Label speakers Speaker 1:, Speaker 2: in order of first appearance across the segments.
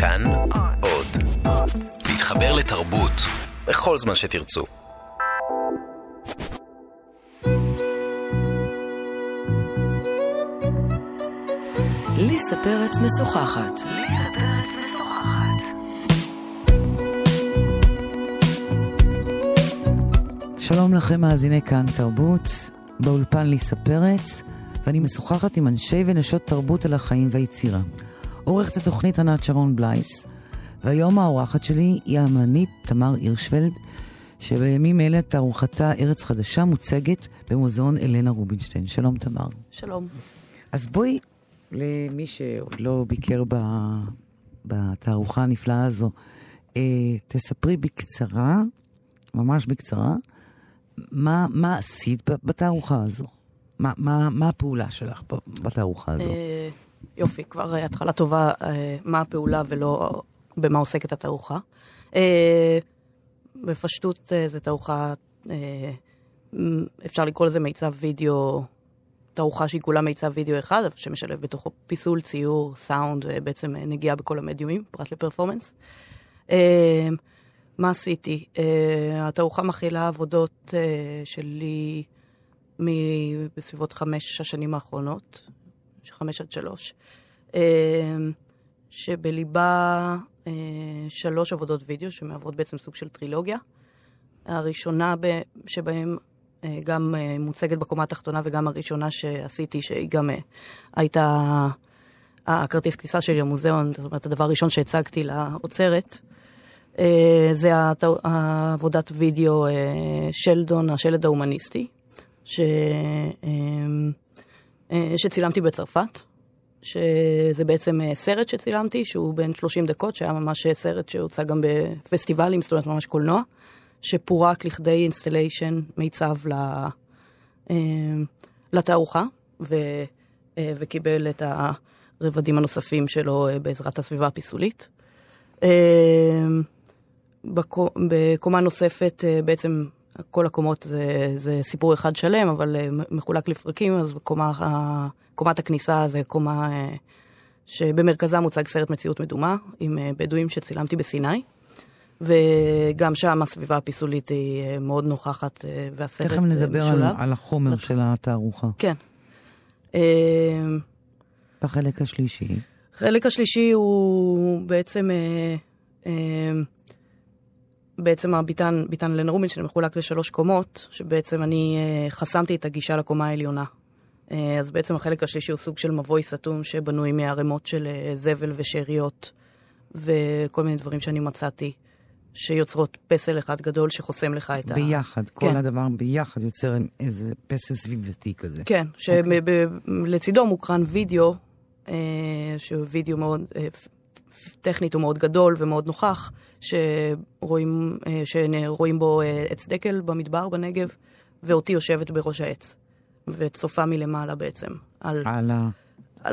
Speaker 1: כאן עוד. להתחבר לתרבות בכל זמן שתרצו.
Speaker 2: ליסה פרץ משוחחת.
Speaker 3: שלום לכם מאזיני כאן תרבות, באולפן ליסה פרץ, ואני משוחחת עם אנשי ונשות תרבות על החיים והיצירה. עורכת התוכנית ענת שרון בלייס, והיום האורחת שלי היא האמנית תמר הירשוולד, שבימים אלה תערוכתה ארץ חדשה מוצגת במוזיאון אלנה רובינשטיין. שלום תמר.
Speaker 4: שלום.
Speaker 3: אז בואי, למי שעוד לא ביקר ב... בתערוכה הנפלאה הזו, אה, תספרי בקצרה, ממש בקצרה, מה, מה עשית בתערוכה הזו? מה, מה, מה הפעולה שלך בתערוכה הזו?
Speaker 4: יופי, כבר אה, התחלה טובה אה, מה הפעולה ולא במה עוסקת התערוכה. אה, בפשטות זו תערוכה, אפשר לקרוא לזה מיצב וידאו, תערוכה שהיא כולה מיצב וידאו אחד, שמשלב בתוכו פיסול, ציור, סאונד, ובעצם אה, נגיעה בכל המדיומים, פרט לפרפורמנס. מה עשיתי? התערוכה מכילה עבודות שלי בסביבות חמש השנים האחרונות, חמש עד שלוש, uh, שבליבה uh, שלוש עבודות וידאו שמהוות בעצם סוג של טרילוגיה. הראשונה שבהן uh, גם מוצגת בקומה התחתונה וגם הראשונה שעשיתי, שהיא גם הייתה הכרטיס כניסה שלי למוזיאון, זאת אומרת, הדבר הראשון שהצגתי לאוצרת. זה העבודת וידאו שלדון, השלד ההומניסטי, ש, שצילמתי בצרפת, שזה בעצם אה, סרט שצילמתי, שהוא בן 30 דקות, שהיה ממש סרט שהוצג גם בפסטיבלים, זאת אומרת ממש קולנוע, שפורק לכדי installation, מיצב לתערוכה, ו, וקיבל את הרבדים הנוספים שלו בעזרת הסביבה הפיסולית. בקומה נוספת, בעצם כל הקומות זה, זה סיפור אחד שלם, אבל מחולק לפרקים, אז בקומה, קומת הכניסה זה קומה שבמרכזה מוצג סרט מציאות מדומה, עם בדואים שצילמתי בסיני. וגם שם הסביבה הפיסולית היא מאוד נוכחת, והסרט
Speaker 3: משולב. תכף נדבר על, על החומר לת... של התערוכה.
Speaker 4: כן.
Speaker 3: בחלק השלישי.
Speaker 4: החלק השלישי הוא בעצם... בעצם הביתן, ביתן לנה רובינשטיין מחולק לשלוש קומות, שבעצם אני uh, חסמתי את הגישה לקומה העליונה. Uh, אז בעצם החלק השלישי הוא סוג של מבוי סתום שבנוי מערימות של uh, זבל ושאריות וכל מיני דברים שאני מצאתי, שיוצרות פסל אחד גדול שחוסם לך את
Speaker 3: ביחד, ה... ביחד, כל כן. הדבר ביחד יוצר איזה פסל סביבתי כזה.
Speaker 4: כן, שלצידו okay. מוקרן וידאו, שהוא וידאו מאוד... טכנית הוא מאוד גדול ומאוד נוכח, שרואים, שרואים בו עץ דקל במדבר בנגב, ואותי יושבת בראש העץ, וצופה מלמעלה בעצם.
Speaker 3: על, על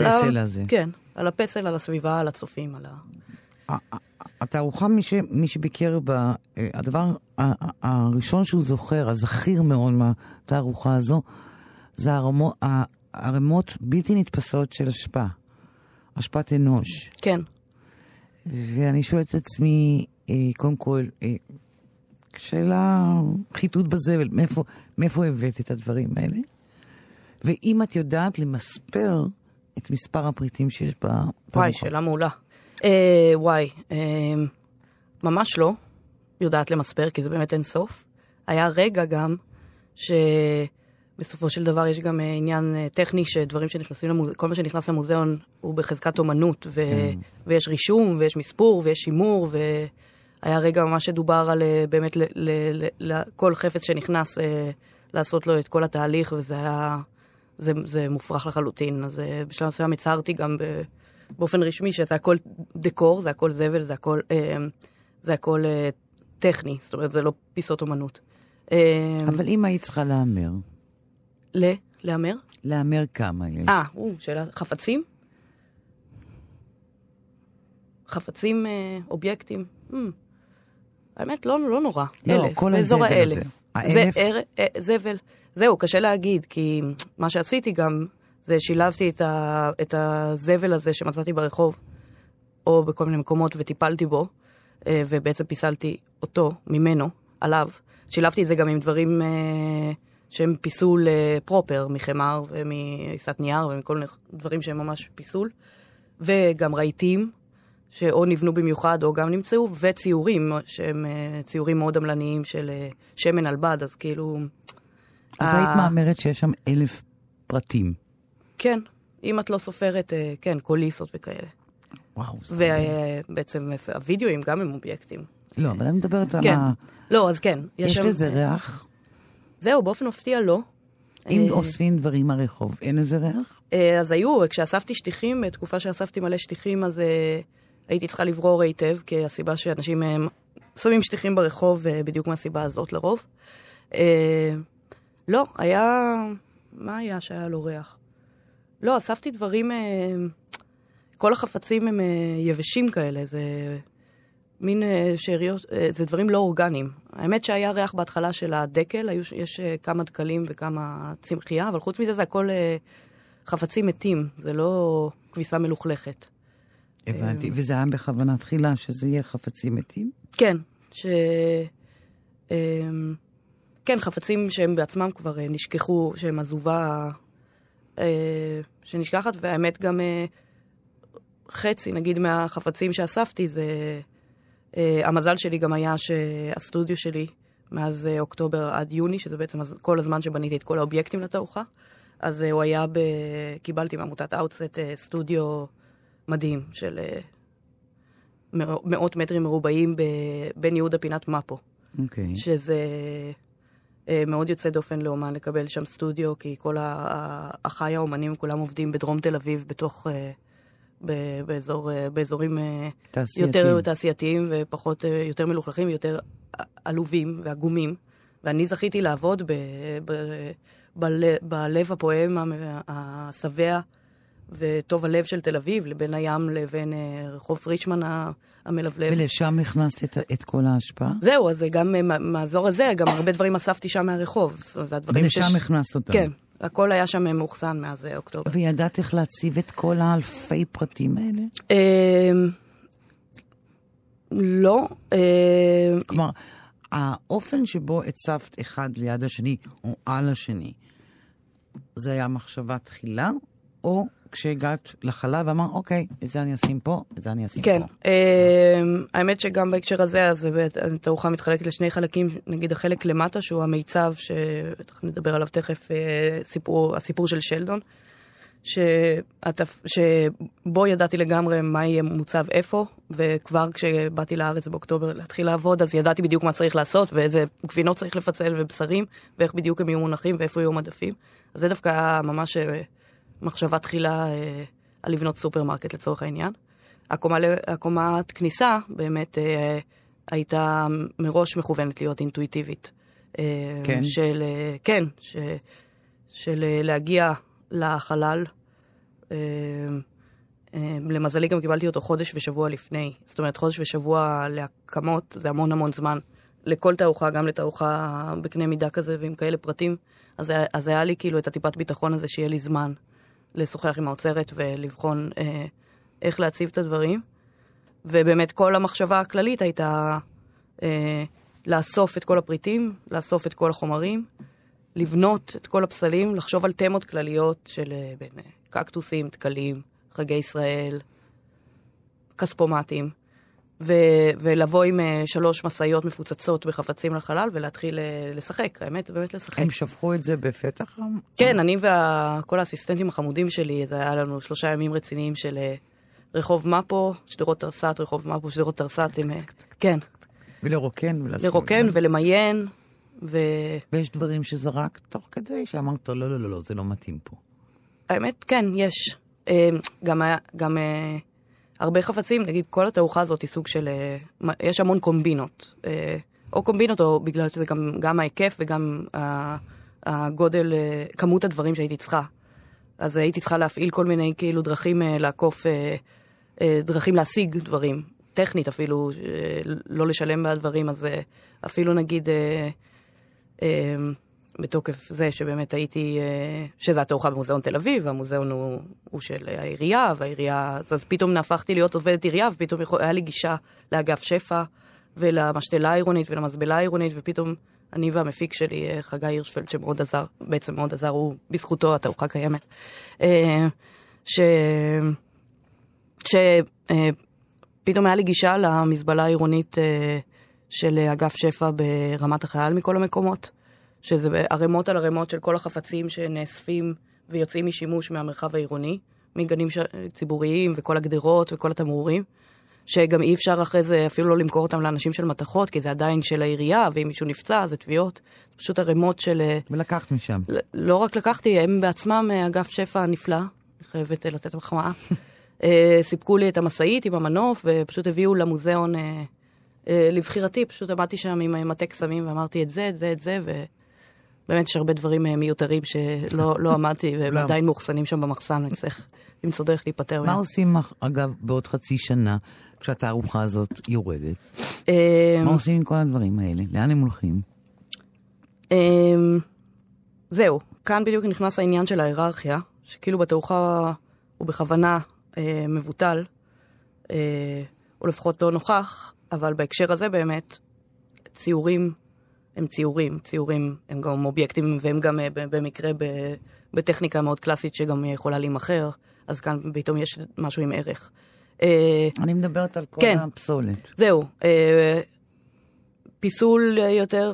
Speaker 3: הפסל על הזה.
Speaker 4: כן, על הפסל, על הסביבה, על הצופים, על ה...
Speaker 3: התערוכה, מי, ש, מי שביקר בה, הדבר הראשון שהוא זוכר, הזכיר מאוד מהתערוכה הזו, זה הרמות בלתי נתפסות של אשפה. אשפת אנוש.
Speaker 4: כן.
Speaker 3: ואני שואלת את עצמי, אה, קודם כל, אה, שאלה, חיטוט בזבל, מאיפה, מאיפה הבאת את הדברים האלה? ואם את יודעת למספר את מספר הפריטים שיש בה...
Speaker 4: וואי, שאלה מעולה. אה, וואי, אה, ממש לא יודעת למספר, כי זה באמת אין סוף. היה רגע גם, ש... בסופו של דבר יש גם uh, עניין uh, טכני שדברים שנכנסים למוזיאון, כל מה שנכנס למוזיאון הוא בחזקת אומנות, ו- כן. ויש רישום, ויש מספור, ויש שימור, והיה רגע ממש שדובר על uh, באמת לכל חפץ שנכנס, לעשות לו את כל התהליך, וזה היה, זה, זה מופרך לחלוטין. אז בשלב מסוים הצהרתי גם ב- באופן רשמי שזה הכל דקור, זה הכל זבל, זה הכל, זה הכל טכני, זאת אומרת, זה לא פיסות אומנות.
Speaker 3: אבל אם היית צריכה להמר.
Speaker 4: ל... להמר?
Speaker 3: להמר כמה יש.
Speaker 4: אה, שאלה, חפצים? חפצים, אה, אובייקטים? Hmm. האמת, לא, לא נורא.
Speaker 3: לא, אלף, כל הזבל הזה.
Speaker 4: האלף? זה, אר, אה, זבל. זהו, קשה להגיד, כי מה שעשיתי גם, זה שילבתי את, ה, את הזבל הזה שמצאתי ברחוב, או בכל מיני מקומות וטיפלתי בו, אה, ובעצם פיסלתי אותו ממנו, עליו. שילבתי את זה גם עם דברים אה, שהם פיסול אה, פרופר, מחמר ומעיסת נייר ומכל מיני דברים שהם ממש פיסול. וגם רהיטים, שאו נבנו במיוחד או גם נמצאו, וציורים, שהם אה, ציורים מאוד עמלניים של אה, שמן על בד, אז כאילו...
Speaker 3: אז
Speaker 4: ה-
Speaker 3: היית מהמרת שיש שם אלף פרטים.
Speaker 4: כן, אם את לא סופרת, אה, כן, קוליסות וכאלה.
Speaker 3: וואו. זה-
Speaker 4: ובעצם הווידאוים גם הם אובייקטים.
Speaker 3: לא, אבל אני מדברת על
Speaker 4: כן.
Speaker 3: ה...
Speaker 4: לא, אז כן.
Speaker 3: יש
Speaker 4: שם-
Speaker 3: לזה ריח?
Speaker 4: זהו, באופן מפתיע לא.
Speaker 3: אם
Speaker 4: אה,
Speaker 3: אוספים דברים מהרחוב, אין לזה ריח?
Speaker 4: אה, אז היו, כשאספתי שטיחים, בתקופה שאספתי מלא שטיחים, אז אה, הייתי צריכה לברור היטב, כי הסיבה שאנשים שמים שטיחים ברחוב, בדיוק מהסיבה הזאת לרוב. לא, היה... מה היה שהיה לו ריח? לא, אספתי דברים... כל החפצים הם יבשים כאלה, זה מין אה, שאריות, אה, זה דברים לא אורגניים. האמת שהיה ריח בהתחלה של הדקל, היו, יש אה, כמה דקלים וכמה צמחייה, אבל חוץ מזה זה הכל חפצים מתים, זה לא כביסה מלוכלכת.
Speaker 3: הבנתי. וזה היה בכוונה תחילה, שזה יהיה חפצים מתים?
Speaker 4: כן, ש... כן, חפצים שהם בעצמם כבר נשכחו, שהם עזובה שנשכחת, והאמת גם חצי, נגיד, מהחפצים שאספתי זה... אה, המזל שלי גם היה שהסטודיו שלי, מאז אה, אוקטובר עד יוני, שזה בעצם כל הזמן שבניתי את כל האובייקטים לתערוכה, אז אה, הוא היה ב... קיבלתי מעמותת אאוטסט סטודיו מדהים של מאו- מאות מטרים מרובעים ב- בין יהודה פינת מפו,
Speaker 3: אוקיי.
Speaker 4: שזה אה, מאוד יוצא דופן לאומן לקבל שם סטודיו, כי כל ה- אחיי האומנים כולם עובדים בדרום תל אביב, בתוך... באזור, אה, באזורים אה,
Speaker 3: תעשייתיים.
Speaker 4: יותר תעשייתיים ופחות, אה, יותר מלוכלכים ויותר עלובים ועגומים. ואני זכיתי לעבוד ב, ב, בל, בלב הפועם השבע וטוב הלב של תל אביב, לבין הים לבין רחוב פרישמן המלבלב.
Speaker 3: ולשם הכנסת את, את כל ההשפעה?
Speaker 4: זהו, אז גם מה- מהאזור הזה, גם הרבה דברים אספתי שם מהרחוב.
Speaker 3: ולשם הכנסת אותם.
Speaker 4: כן, הכל היה שם מאוחסן מאז אה, אוקטובר.
Speaker 3: וידעת איך להציב את כל האלפי פרטים האלה?
Speaker 4: אמ, לא, אמ,
Speaker 3: כלומר, האופן שבו הצבת אחד ליד השני או על השני, זה היה מחשבה תחילה, או כשהגעת לחלל ואמר, אוקיי, את זה אני אשים פה, את זה אני אשים
Speaker 4: כן.
Speaker 3: פה.
Speaker 4: אמ, האמת שגם בהקשר הזה, אז התערוכה מתחלקת לשני חלקים, נגיד החלק למטה, שהוא המיצב, שבטח נדבר עליו תכף, אה, סיפור, הסיפור של שלדון, שהתפ... שבו ידעתי לגמרי מה יהיה מוצב איפה, וכבר כשבאתי לארץ באוקטובר להתחיל לעבוד, אז ידעתי בדיוק מה צריך לעשות, ואיזה גבינות צריך לפצל, ובשרים, ואיך בדיוק הם יהיו מונחים, ואיפה יהיו מדפים. אז זה דווקא ממש אה, מחשבה תחילה אה, על לבנות סופרמרקט לצורך העניין. הקומה, הקומת כניסה באמת אה, הייתה מראש מכוונת להיות אינטואיטיבית. אה,
Speaker 3: כן?
Speaker 4: של, אה, כן, ש, של אה, להגיע לחלל. אה, אה, למזלי גם קיבלתי אותו חודש ושבוע לפני. זאת אומרת, חודש ושבוע להקמות זה המון המון זמן. לכל תערוכה, גם לתערוכה בקנה מידה כזה ועם כאלה פרטים. אז, אז היה לי כאילו את הטיפת ביטחון הזה שיהיה לי זמן לשוחח עם האוצרת ולבחון אה, איך להציב את הדברים. ובאמת כל המחשבה הכללית הייתה אה, לאסוף את כל הפריטים, לאסוף את כל החומרים, לבנות את כל הפסלים, לחשוב על תמות כלליות של אה, בין אה, קקטוסים, דקלים, חגי ישראל, כספומטים, ו- ולבוא עם אה, שלוש משאיות מפוצצות בחפצים לחלל ולהתחיל אה, לשחק, האמת, באמת לשחק.
Speaker 3: הם שפכו את זה בפתח?
Speaker 4: כן, אני וכל האסיסטנטים החמודים שלי, זה היה לנו שלושה ימים רציניים של אה, רחוב מפו, שדרות תרס"ט, רחוב מפו, שדרות תרס"ט, עם... כן,
Speaker 3: ולרוקן.
Speaker 4: לרוקן ולמיין, ו...
Speaker 3: ויש דברים שזרקת תוך כדי, שאמרת, לא, לא, לא, לא, זה לא מתאים פה.
Speaker 4: האמת, כן, יש. גם, גם הרבה חפצים, נגיד, כל התערוכה הזאת היא סוג של... אה, יש המון קומבינות. אה, או קומבינות, או בגלל שזה גם, גם ההיקף וגם הגודל, אה, כמות הדברים שהייתי צריכה. אז הייתי צריכה להפעיל כל מיני כאילו דרכים לעקוף, דרכים להשיג דברים. טכנית אפילו, לא לשלם בעד דברים, אז אפילו נגיד... בתוקף זה שבאמת הייתי, אה, שזה התערוכה במוזיאון תל אביב, והמוזיאון הוא, הוא של העירייה, והעירייה, אז פתאום נהפכתי להיות עובדת עירייה, ופתאום יכול, היה לי גישה לאגף שפע, ולמשתלה העירונית, ולמזבלה העירונית, ופתאום אני והמפיק שלי, אה, חגי הירשפלד, שמאוד עזר, בעצם מאוד עזר, הוא בזכותו התערוכה קיימת. אה, ש... שפתאום היה לי גישה למזבלה העירונית של אגף שפע ברמת החייל מכל המקומות. שזה ערימות על ערימות של כל החפצים שנאספים ויוצאים משימוש מהמרחב העירוני, מגנים ש... ציבוריים וכל הגדרות וכל התמרורים, שגם אי אפשר אחרי זה אפילו לא למכור אותם לאנשים של מתכות, כי זה עדיין של העירייה, ואם מישהו נפצע זה תביעות. פשוט ערימות של... אה,
Speaker 3: ולקחת משם.
Speaker 4: לא רק לקחתי, הם בעצמם, אה, אגף שפע הנפלא, אני חייבת לתת מחמאה, אה, סיפקו לי את המשאית עם המנוף, ופשוט הביאו למוזיאון לבחירתי, פשוט עמדתי שם עם מטה קסמים ואמרתי את זה, את זה, את זה, ו... באמת יש הרבה דברים אה, מיותרים שלא לא עמדתי, והם עדיין מאוחסנים שם במחסן, אני צריך למצוא דרך להיפטר
Speaker 3: מהם. מה עושים, אגב, בעוד חצי שנה, כשהתערוכה הזאת יורדת?
Speaker 4: אמ,
Speaker 3: מה עושים עם כל הדברים האלה? לאן הם הולכים?
Speaker 4: אמ, זהו, כאן בדיוק נכנס העניין של ההיררכיה, שכאילו בתערוכה הוא בכוונה אה, מבוטל, אה, או לפחות לא נוכח, אבל בהקשר הזה באמת, ציורים הם ציורים, ציורים הם גם אובייקטים, והם גם אה, במקרה בטכניקה מאוד קלאסית שגם יכולה להימכר, אז כאן פתאום יש משהו עם ערך.
Speaker 3: אה, אני מדברת על כל כן, הפסולת.
Speaker 4: זהו. אה, פיסול יותר...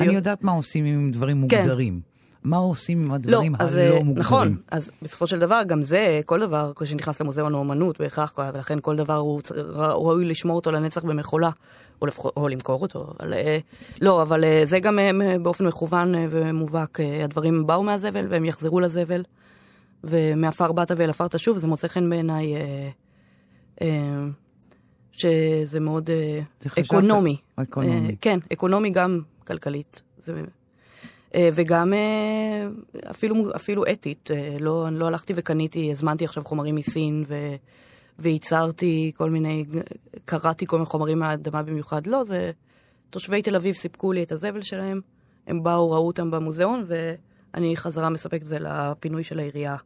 Speaker 3: אני יודעת מה עושים עם דברים כן. מוגדרים. מה עושים עם הדברים לא, הלא מוגדרים?
Speaker 4: נכון, אז בסופו של דבר, גם זה, כל דבר, כשנכנס למוזיאון האומנות בהכרח, ולכן כל דבר הוא ראוי לשמור אותו לנצח במכולה. או, לפחות, או למכור אותו, אבל אה, לא, אבל אה, זה גם אה, באופן מכוון ומובהק, הדברים באו מהזבל והם יחזרו לזבל, ומעפר באת ואל עפר תשוב, זה מוצא חן בעיניי שזה מאוד זה אקונומי.
Speaker 3: אקונומי.
Speaker 4: כן, אקונומי גם כלכלית. זה, וגם אפילו, אפילו אתית, לא, לא הלכתי וקניתי, הזמנתי עכשיו חומרים מסין, ו... וייצרתי כל מיני, קראתי כל מיני חומרים מהאדמה במיוחד. לא, זה תושבי תל אביב סיפקו לי את הזבל שלהם, הם באו, ראו אותם במוזיאון, ואני חזרה מספקת את זה לפינוי של העירייה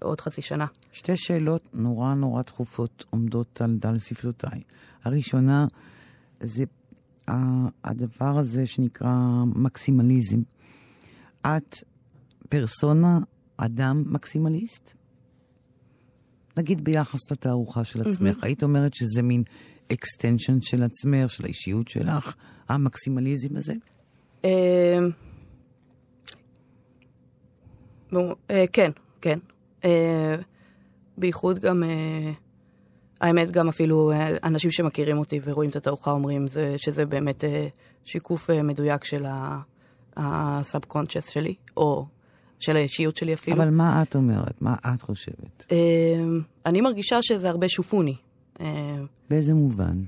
Speaker 4: עוד חצי שנה.
Speaker 3: שתי שאלות נורא נורא דחופות עומדות על דל שפתותיי. הראשונה, זה הדבר הזה שנקרא מקסימליזם. את פרסונה, אדם מקסימליסט? נגיד ביחס לתערוכה של עצמך, אמ-המ. היית אומרת שזה מין extension של עצמך, של האישיות שלך, המקסימליזם הזה?
Speaker 4: אה, אה, כן, כן. אה, בייחוד גם, האמת, גם אפילו אנשים שמכירים אותי ורואים את התערוכה אומרים שזה באמת שיקוף מדויק של ה subconscious שלי, או של האישיות שלי אפילו.
Speaker 3: אבל מה את אומרת? מה את חושבת?
Speaker 4: אמ, אני מרגישה שזה הרבה שופוני. אמ,
Speaker 3: באיזה מובן?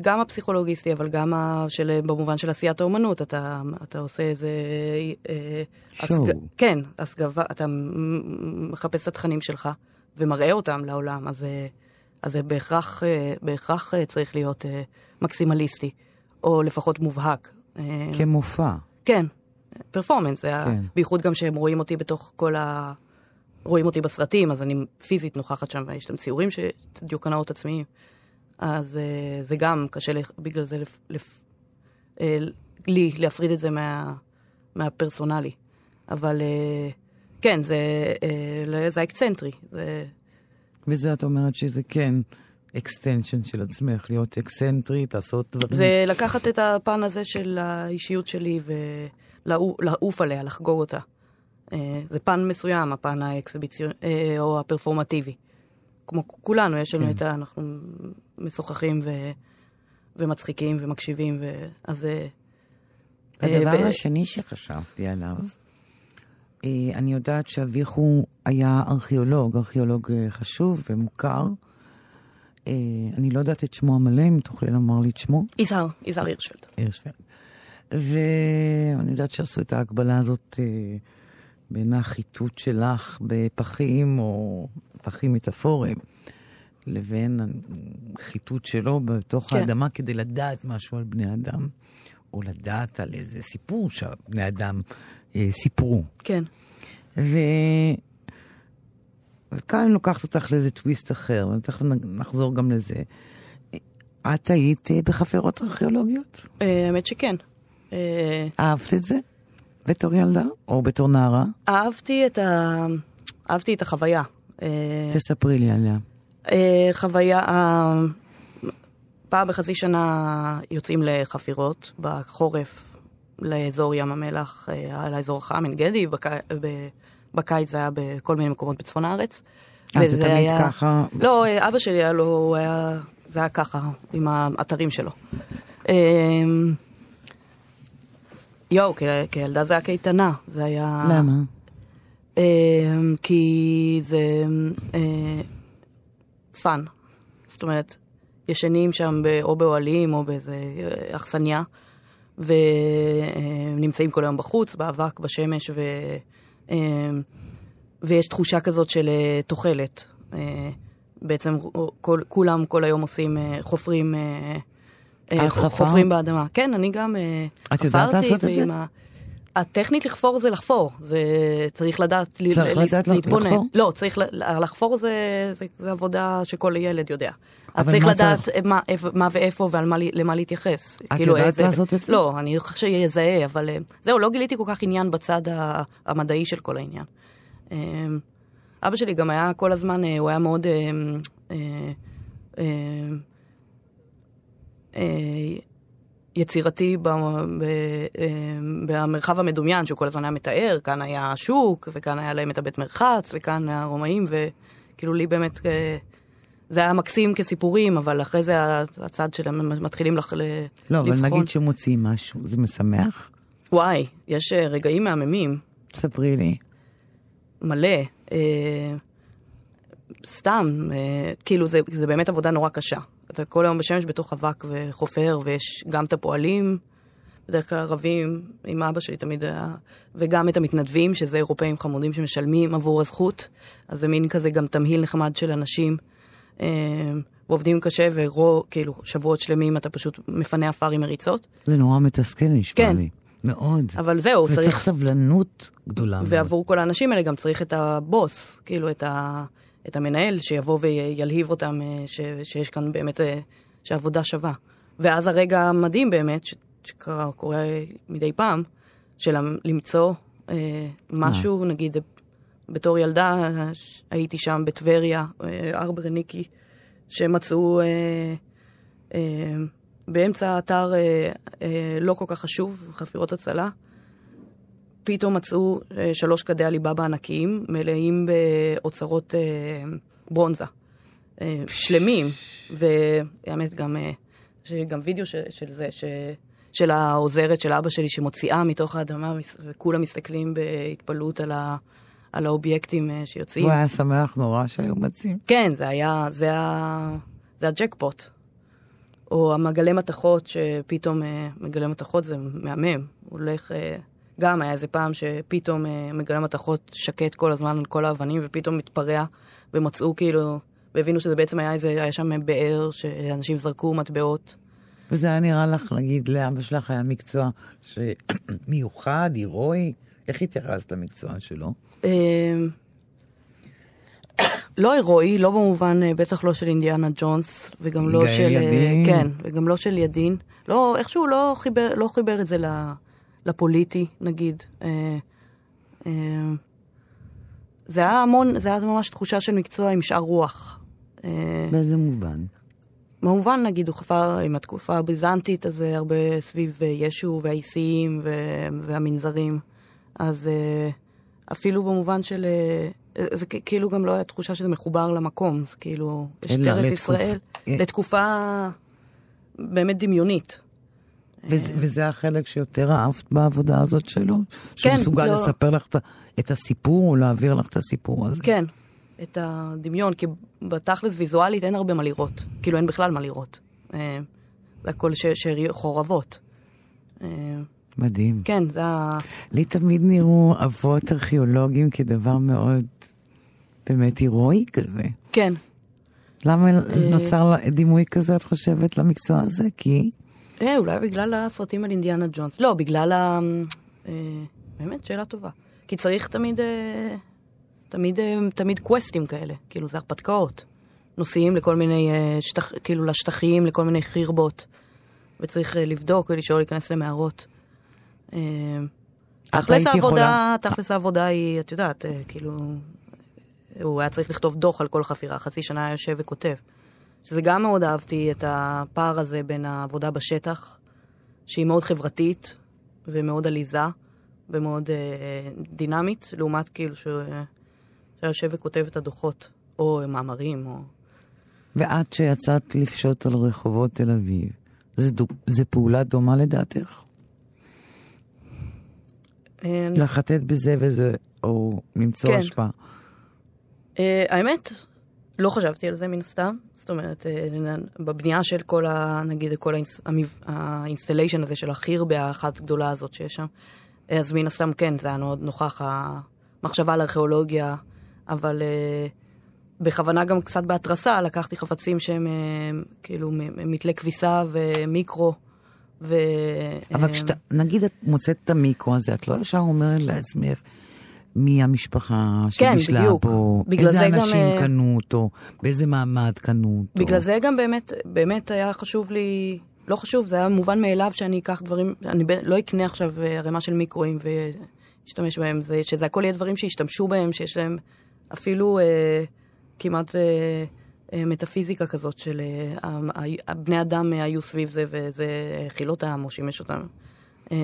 Speaker 4: גם הפסיכולוגיסטי, אבל גם של, במובן של עשיית האומנות. אתה, אתה עושה איזה...
Speaker 3: אה, שואו. אסג...
Speaker 4: כן, הסגבה, אתה מחפש את התכנים שלך ומראה אותם לעולם, אז, אה, אז זה בהכרח, אה, בהכרח צריך להיות מקסימליסטי, או לפחות מובהק.
Speaker 3: כמופע.
Speaker 4: כן, פרפורמנס, זה כן. בייחוד גם שהם רואים אותי בתוך כל ה... רואים אותי בסרטים, אז אני פיזית נוכחת שם, ויש שם ציורים שדיוקנאות עצמיים. אז אה, זה גם קשה לי, בגלל זה לפ, לפ, אה, לי להפריד את זה מה, מהפרסונלי. אבל אה, כן, זה, זה האקסצנטרי. זה...
Speaker 3: וזה את אומרת שזה כן extension של עצמך, להיות אקסצנטרית, לעשות דברים.
Speaker 4: זה לקחת את הפן הזה של האישיות שלי ו... לעוף עליה, לחגוג אותה. אה, זה פן מסוים, הפן האקסיביציון, אה, או הפרפורמטיבי. כמו כולנו, יש לנו כן. את ה... אנחנו משוחחים ו, ומצחיקים ומקשיבים, ו, אז... אה,
Speaker 3: הדבר ו... השני שחשבתי עליו, אני יודעת שאביך הוא היה ארכיאולוג, ארכיאולוג חשוב ומוכר. אני לא יודעת את שמו המלא, אם תוכלי לומר לי את שמו.
Speaker 4: יזהר, יזהר הירשפלד.
Speaker 3: הירשפלד. ואני יודעת שעשו את ההקבלה הזאת אה, בין החיטוט שלך בפחים, או פחים מטאפוריים, לבין החיטוט שלו בתוך כן. האדמה כדי לדעת משהו על בני אדם. או לדעת על איזה סיפור שהבני אדם אה, סיפרו.
Speaker 4: כן.
Speaker 3: ו... וכאן אני לוקחת אותך לאיזה טוויסט אחר, ותכף נחזור גם לזה. את היית אה, בחפירות ארכיאולוגיות?
Speaker 4: אה, האמת שכן. אה,
Speaker 3: אהבת את זה? בתור ילדה? או בתור נערה?
Speaker 4: אהבתי את, ה... אהבתי את החוויה.
Speaker 3: תספרי לי עליה.
Speaker 4: חוויה, פעם בחצי שנה יוצאים לחפירות, בחורף לאזור ים המלח, לאזור החם, עין גדי, בק... בקיץ זה היה בכל מיני מקומות בצפון הארץ.
Speaker 3: אה, זה תמיד היה... ככה?
Speaker 4: לא, אבא שלי היה לו, היה... זה היה ככה, עם האתרים שלו. יואו, כילדה זה היה קייטנה, זה היה...
Speaker 3: למה?
Speaker 4: אמ, כי זה fun. אה, זאת אומרת, ישנים שם או באוהלים או באיזה אה, אכסניה, ונמצאים כל היום בחוץ, באבק, בשמש, ו... ויש תחושה כזאת של אה, תוחלת. אה, בעצם כל, כולם כל היום עושים, אה, חופרים, חופרים באדמה. כן, אני גם
Speaker 3: את יודעת לעשות את זה?
Speaker 4: הטכנית לחפור זה לחפור, זה צריך לדעת
Speaker 3: צריך ל- לדעת להתבונן. לחפור?
Speaker 4: לא, צריך לחפור זה, זה, זה עבודה שכל ילד יודע. אבל צריך לדעת צריך? מה, מה ואיפה ולמה להתייחס.
Speaker 3: את כאילו יודעת איזה, לעשות את זה?
Speaker 4: לא, אני חושב שיזהה, אבל זהו, לא גיליתי כל כך עניין בצד המדעי של כל העניין. אבא שלי גם היה כל הזמן, אה, הוא היה מאוד... אה, אה, יצירתי במרחב המדומיין, שהוא כל הזמן היה מתאר, כאן היה השוק, וכאן היה להם את הבית מרחץ, וכאן הרומאים, וכאילו לי באמת, זה היה מקסים כסיפורים, אבל אחרי זה הצד שלהם מתחילים לח...
Speaker 3: לא, לבחון. לא, אבל נגיד שמוציאים משהו, זה משמח?
Speaker 4: וואי, יש רגעים מהממים.
Speaker 3: ספרי לי.
Speaker 4: מלא. אה, סתם, אה, כאילו זה, זה באמת עבודה נורא קשה. אתה כל היום בשמש בתוך אבק וחופר, ויש גם את הפועלים, בדרך כלל ערבים, עם אבא שלי תמיד היה, וגם את המתנדבים, שזה אירופאים חמודים שמשלמים עבור הזכות, אז זה מין כזה גם תמהיל נחמד של אנשים. אה, ועובדים קשה, ורוא, כאילו, שבועות שלמים אתה פשוט מפנה עפר עם מריצות.
Speaker 3: זה נורא מתסכל, נשמע כן. לי. מאוד.
Speaker 4: אבל זהו,
Speaker 3: צריך... וצריך סבלנות גדולה.
Speaker 4: ועבור מאוד. כל האנשים האלה גם צריך את הבוס, כאילו את, ה... את המנהל שיבוא וילהיב אותם, אה, ש... שיש כאן באמת, אה, שהעבודה שווה. ואז הרגע המדהים באמת, ש... שקורה מדי פעם, של למצוא אה, משהו, מה? נגיד, בתור ילדה הייתי שם בטבריה, אה, ארברניקי, שמצאו... אה, אה, באמצע אתר אה, אה, לא כל כך חשוב, חפירות הצלה, פתאום מצאו אה, שלוש כדי עליבאבא ענקיים, מלאים באוצרות אה, ברונזה, אה, שלמים, והאמת גם, יש גם וידאו ש, של זה, ש, של העוזרת של אבא שלי שמוציאה מתוך האדמה, וכולם מסתכלים בהתפעלות על, ה, על האובייקטים שיוצאים.
Speaker 3: הוא היה שמח נורא שהיו מציעים.
Speaker 4: כן, זה היה, זה, היה, זה הג'קפוט. או המגלה מתכות, שפתאום מגלה מתכות זה מהמם. הולך, גם היה איזה פעם שפתאום אה, מגלה מתכות שקט כל הזמן על כל האבנים, ופתאום מתפרע, ומצאו כאילו, והבינו שזה בעצם היה איזה, היה שם באר שאנשים זרקו מטבעות.
Speaker 3: וזה היה נראה לך, נגיד, לאבא שלך היה מקצוע מיוחד, הירואי? איך התייחסת למקצוע שלו?
Speaker 4: לא הירואי, לא במובן, אה, בטח לא של אינדיאנה ג'ונס, וגם לא של... אה, ידין. כן, וגם לא של ידין. לא, איכשהו לא חיבר, לא חיבר את זה לפוליטי, נגיד. אה, זה היה המון, זה היה ממש תחושה של מקצוע עם שאר רוח.
Speaker 3: באיזה מובן?
Speaker 4: במובן, נגיד, הוא חפר עם התקופה הביזנטית, אז זה הרבה סביב ישו והאיסיים והמנזרים. אז אפילו במובן של... זה כאילו גם לא היה תחושה שזה מחובר למקום, זה כאילו, יש את ארץ ישראל, אה. לתקופה באמת דמיונית.
Speaker 3: וזה, אה. וזה החלק שיותר אהבת בעבודה הזאת שלו? כן, שהוא מסוגל לא... לספר לך את הסיפור או להעביר לך את הסיפור הזה?
Speaker 4: כן, את הדמיון, כי בתכלס ויזואלית אין הרבה מה לראות. כאילו אין בכלל מה לראות. אה, זה הכל חורבות.
Speaker 3: מדהים.
Speaker 4: כן, זה ה...
Speaker 3: לי תמיד נראו אבות ארכיאולוגיים כדבר מאוד באמת הירואי כזה.
Speaker 4: כן.
Speaker 3: למה אה, נוצר דימוי כזה, את חושבת, למקצוע הזה? כי?
Speaker 4: אה, אולי בגלל הסרטים על אינדיאנה ג'ונס. לא, בגלל ה... אה, באמת, שאלה טובה. כי צריך תמיד, אה, תמיד, אה, תמיד קווסטים כאלה, כאילו זה הרפתקאות. נוסעים לכל מיני, אה, שטח, כאילו לשטחים, לכל מיני חירבות, וצריך אה, לבדוק ולשאול להיכנס למערות. אה, תכלס העבודה, תכלס העבודה היא, את יודעת, אה, כאילו, הוא היה צריך לכתוב דוח על כל חפירה, חצי שנה היה יושב וכותב. שזה גם מאוד אהבתי את הפער הזה בין העבודה בשטח, שהיא מאוד חברתית ומאוד עליזה ומאוד אה, דינמית, לעומת כאילו שהיה יושב וכותב את הדוחות, או מאמרים, או...
Speaker 3: ואת שיצאת לפשוט על רחובות תל אביב, זה, דו, זה פעולה דומה לדעתך?
Speaker 4: אה,
Speaker 3: לחטט בזה וזה, או למצוא
Speaker 4: כן.
Speaker 3: השפעה.
Speaker 4: אה, האמת, לא חשבתי על זה מן הסתם. זאת אומרת, אה, בבנייה של כל ה... נגיד, כל ה ins- ה installation הזה של החירבה האחת גדולה הזאת שיש שם, אז מן הסתם כן, זה היה מאוד נוכח המחשבה על ארכיאולוגיה, אבל אה, בכוונה גם קצת בהתרסה לקחתי חפצים שהם אה, כאילו מתלי כביסה ומיקרו. ו...
Speaker 3: אבל כשאתה, נגיד את מוצאת את המיקרו הזה, את לא ישר אומרת לעצמך מי המשפחה
Speaker 4: כן,
Speaker 3: שבישלה
Speaker 4: בדיוק.
Speaker 3: פה,
Speaker 4: בגלל
Speaker 3: איזה
Speaker 4: זה גם,
Speaker 3: אנשים
Speaker 4: אה,
Speaker 3: קנו אותו, באיזה מעמד קנו אותו.
Speaker 4: בגלל זה גם באמת, באמת היה חשוב לי, לא חשוב, זה היה מובן מאליו שאני אקח דברים, אני ב- לא אקנה עכשיו אה, ערימה של מיקרואים ואשתמש בהם, זה, שזה הכל יהיה דברים שישתמשו בהם, שיש להם אפילו אה, כמעט אה, אה, מטאפיזיקה כזאת של אה, ה- ה- בני אדם אה, היו סביב זה, וזה חילות העם או שימש אותם. אה,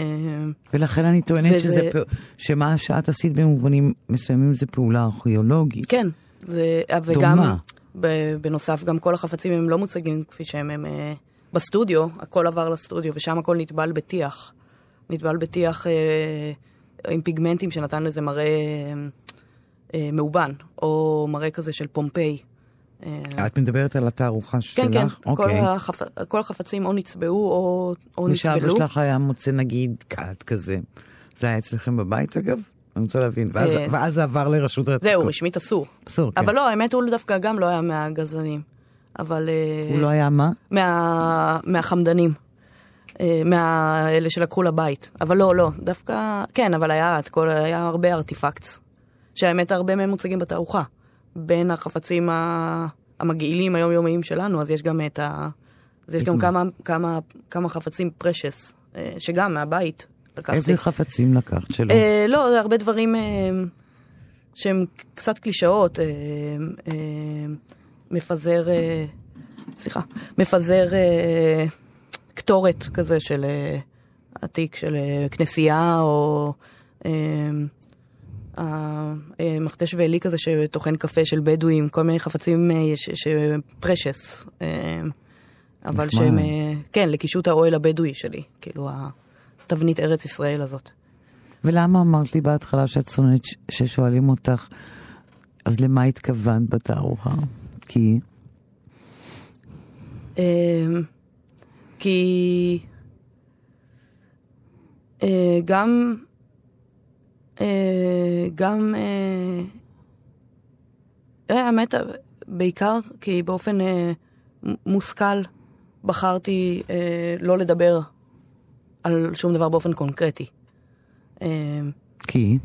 Speaker 3: ולכן אני טוענת
Speaker 4: וזה-
Speaker 3: שזה, שמה שאת עשית במובנים מסוימים זה פעולה ארכיאולוגית.
Speaker 4: כן, זה, וגם,
Speaker 3: דומה.
Speaker 4: בנוסף, גם כל החפצים הם לא מוצגים כפי שהם הם, אה, בסטודיו, הכל עבר לסטודיו, ושם הכל נטבל בטיח. נטבל בטיח אה, עם פיגמנטים שנתן לזה מראה אה, אה, מאובן, או מראה כזה של פומפיי. אה,
Speaker 3: את מדברת על התערוכה שלך?
Speaker 4: כן, כן, כל,
Speaker 3: אוקיי.
Speaker 4: החפ... כל החפצים או נצבעו או, או
Speaker 3: ושאבא
Speaker 4: נטבלו.
Speaker 3: שלך היה מוצא נגיד כת כזה. זה היה אצלכם בבית אגב? אני רוצה להבין. ואז,
Speaker 4: אה,
Speaker 3: ואז זה עבר לרשות העתיקות.
Speaker 4: זהו, רשמית אסור.
Speaker 3: אסור, כן.
Speaker 4: אבל לא, האמת הוא דווקא גם לא היה מהגזלנים. אבל... אה,
Speaker 3: הוא לא היה מה?
Speaker 4: מה, מהחמדנים. מהאלה שלקחו לבית. אבל לא, לא, דווקא, כן, אבל היה, כל, היה הרבה ארטיפקטס. שהאמת הרבה מהם מוצגים בתערוכה. בין החפצים המגעילים היומיומיים שלנו, אז יש גם את ה... אז יש גם כמה, כמה, כמה חפצים פרשס, שגם מהבית לקחתי.
Speaker 3: איזה חפצים לקחת שלו?
Speaker 4: אה, לא, זה הרבה דברים אה, שהם קצת קלישאות. אה, אה, מפזר, אה, סליחה, מפזר אה, קטורת כזה של אה, עתיק של אה, כנסייה, או אה, אה, אה, מכתש ועלי כזה שטוחן קפה של בדואים, כל מיני חפצים אה, ש- ש- פרשס. אה, אבל. שהם, אה, כן, לקישוט האוהל הבדואי שלי, כאילו התבנית ארץ ישראל הזאת.
Speaker 3: ולמה אמרת לי בהתחלה שאת שונאת ששואלים אותך, אז למה התכוונת בתערוכה? כי...
Speaker 4: אמ, כי גם, גם, אה, אה, האמת, בעיקר כי באופן אה, מושכל בחרתי אה, לא לדבר על שום דבר באופן קונקרטי. אה,
Speaker 3: כי?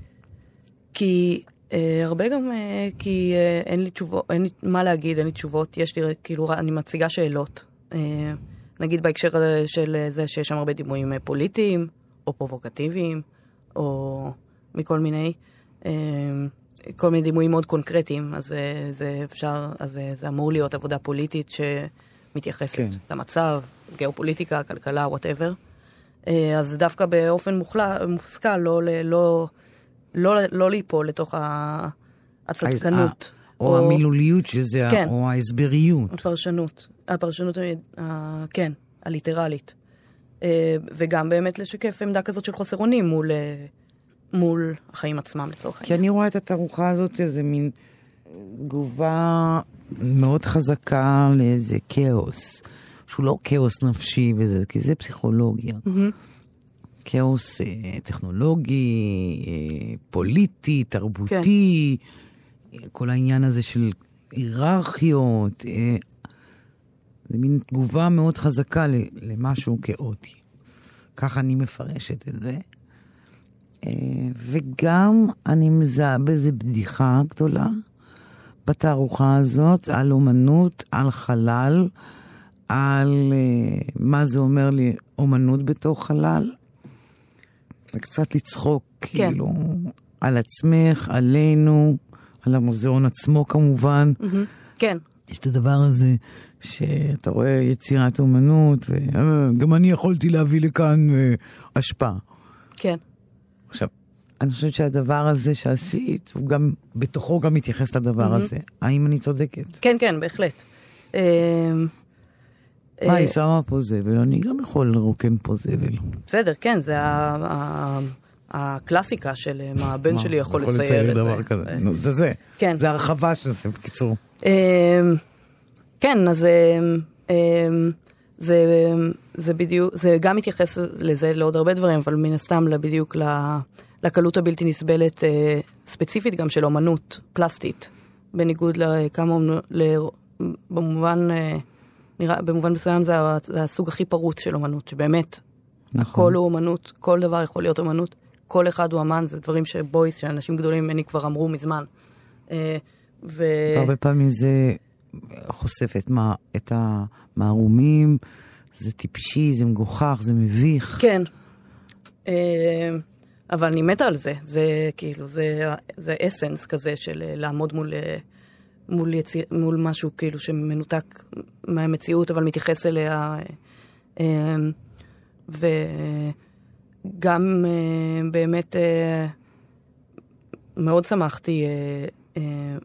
Speaker 4: כי אה, הרבה גם אה, כי אה, אין לי תשובות, אין לי מה להגיד, אין לי תשובות, יש לי כאילו, אני מציגה שאלות. אה, נגיד בהקשר של אה, זה שיש שם הרבה דימויים אה, פוליטיים, או פרובוקטיביים, או מכל מיני, אה, כל מיני דימויים מאוד קונקרטיים, אז אה, זה אפשר, אז אה, זה אמור להיות עבודה פוליטית שמתייחסת
Speaker 3: כן.
Speaker 4: למצב, גיאופוליטיקה, כלכלה, whatever. אז דווקא באופן מוחלט, מושכל, לא, ל- לא, לא, לא ליפול לתוך הצדקנות.
Speaker 3: ה- או המילוליות שזה, ה-
Speaker 4: כן.
Speaker 3: או ההסבריות.
Speaker 4: הפרשנות, הפרשנות, ה- כן, הליטרלית. וגם באמת לשקף עמדה כזאת של חוסר אונים מול, מול החיים עצמם לצורך
Speaker 3: כי
Speaker 4: העניין.
Speaker 3: אני רואה את התערוכה הזאת איזה מין תגובה מאוד חזקה לאיזה כאוס, שהוא לא כאוס נפשי וזה, כי זה פסיכולוגיה. כאוס אה, טכנולוגי, אה, פוליטי, תרבותי, אה, כל העניין הזה של היררכיות. אה, זה מין תגובה מאוד חזקה למשהו כאוטי. ככה אני מפרשת את זה. אה, וגם אני מזהה בזה בדיחה גדולה בתערוכה הזאת על אומנות, על חלל, על uh, מה זה אומר לי אומנות בתוך חלל. וקצת לצחוק, כן. כאילו, על עצמך, עלינו, על המוזיאון עצמו כמובן.
Speaker 4: Mm-hmm. כן.
Speaker 3: יש את הדבר הזה שאתה רואה יצירת אומנות, וגם אני יכולתי להביא לכאן השפעה.
Speaker 4: כן.
Speaker 3: אני חושבת שהדבר הזה שעשית, הוא גם, בתוכו גם מתייחס לדבר mm-hmm. הזה. האם אני צודקת?
Speaker 4: כן, כן, בהחלט. אמ,
Speaker 3: מה, היא שמה פה זבל, אני גם יכול לרוקן פה זבל.
Speaker 4: בסדר, כן, זה הקלאסיקה של מה הבן שלי יכול לצייר את זה.
Speaker 3: דבר כזה. נו, זה זה. כן. זה הרחבה של זה, בקיצור. אמ,
Speaker 4: כן, אז אמ, זה בדיוק, זה גם מתייחס לזה לעוד הרבה דברים, אבל מן הסתם בדיוק לקלות הבלתי נסבלת, אה, ספציפית גם של אומנות פלסטית, בניגוד לכמה, במובן... אה, נראה, במובן מסוים זה, זה הסוג הכי פרוץ של אומנות, שבאמת, נכון. הכל הוא אומנות, כל דבר יכול להיות אומנות, כל אחד הוא אמן, זה דברים שבויס, שאנשים גדולים ממני כבר אמרו מזמן. אה,
Speaker 3: ו... הרבה פעמים זה חושף את, מה, את המערומים, זה טיפשי, זה מגוחך, זה מביך.
Speaker 4: כן. אה, אבל אני מתה על זה, זה כאילו, זה, זה אסנס כזה של לעמוד מול... מול, יציר, מול משהו כאילו שמנותק מהמציאות, אבל מתייחס אליה. אה, וגם אה, באמת אה, מאוד שמחתי,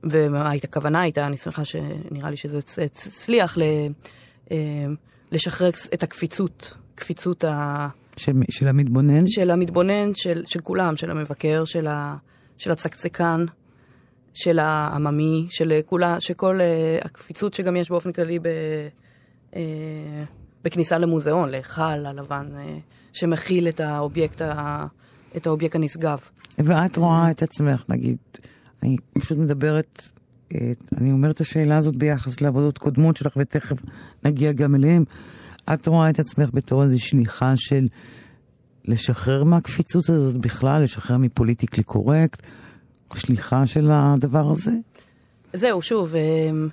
Speaker 4: והכוונה הייתה, אני שמחה שנראה לי שזה הצליח, לשחרר את הקפיצות, קפיצות ה...
Speaker 3: של, של המתבונן?
Speaker 4: של המתבונן, של, של כולם, של המבקר, של, ה, של הצקצקן. של העממי, של כולה, שכל uh, הקפיצות שגם יש באופן כללי ב, uh, בכניסה למוזיאון, להיכל הלבן, uh, שמכיל את האובייקט, ה, את האובייקט הנשגב.
Speaker 3: ואת רואה את עצמך, נגיד, אני פשוט מדברת, אני אומרת את השאלה הזאת ביחס לעבודות קודמות שלך, ותכף נגיע גם אליהן. את רואה את עצמך בתור איזו שליחה של לשחרר מהקפיצות הזאת בכלל, לשחרר מ politically correct, שליחה של הדבר הזה?
Speaker 4: זהו, שוב, אמ,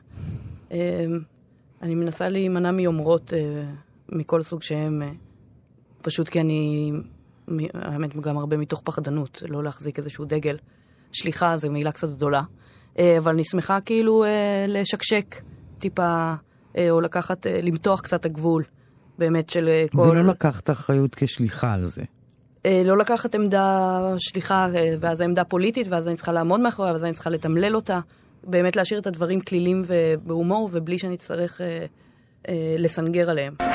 Speaker 4: אמ, אני מנסה להימנע מיומרות אה, מכל סוג שהם, פשוט כי אני, האמת, גם הרבה מתוך פחדנות, לא להחזיק איזשהו דגל. שליחה זו מילה קצת גדולה, אבל אני שמחה כאילו לשקשק טיפה, או לקחת, למתוח קצת הגבול, באמת של כל...
Speaker 3: ולא לקחת אחריות כשליחה על זה.
Speaker 4: אה, לא לקחת עמדה שליחה, אה, ואז העמדה פוליטית, ואז אני צריכה לעמוד מאחוריה, ואז אני צריכה לתמלל אותה. באמת להשאיר את הדברים כלילים ובהומור, ובלי שאני אצטרך אה, אה, לסנגר עליהם.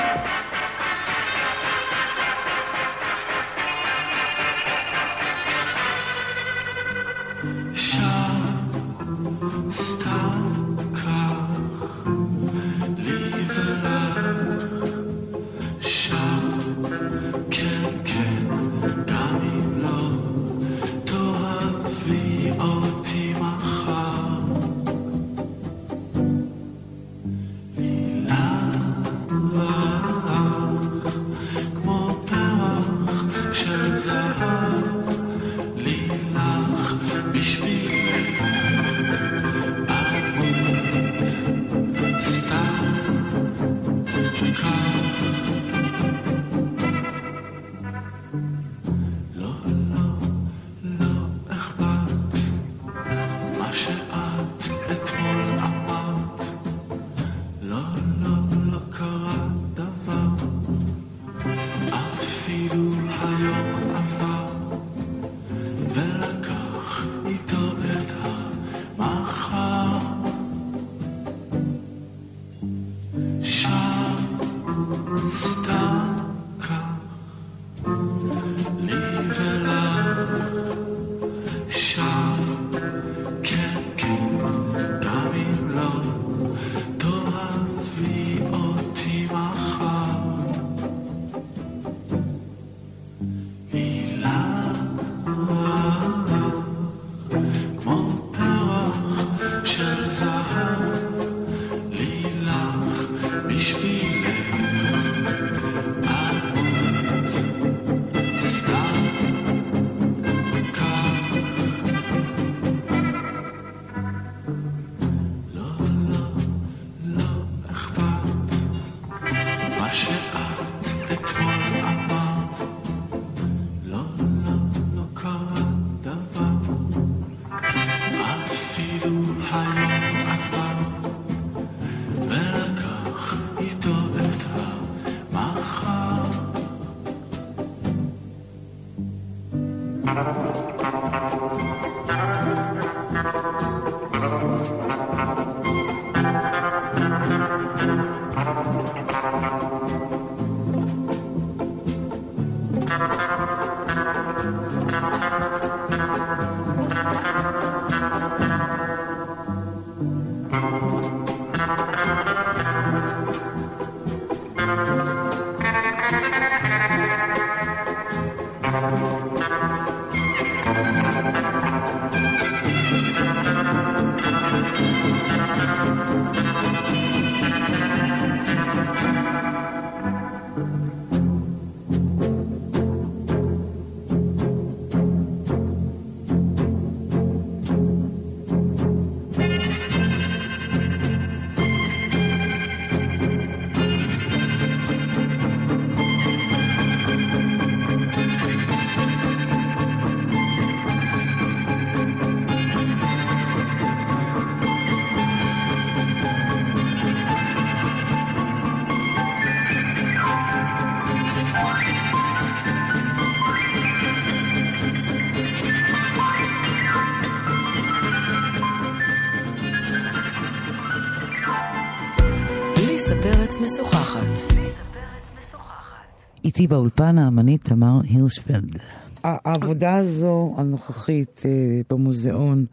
Speaker 3: איתי באולפן האמנית תמר הירשפלד. העבודה הזו הנוכחית אה, במוזיאון,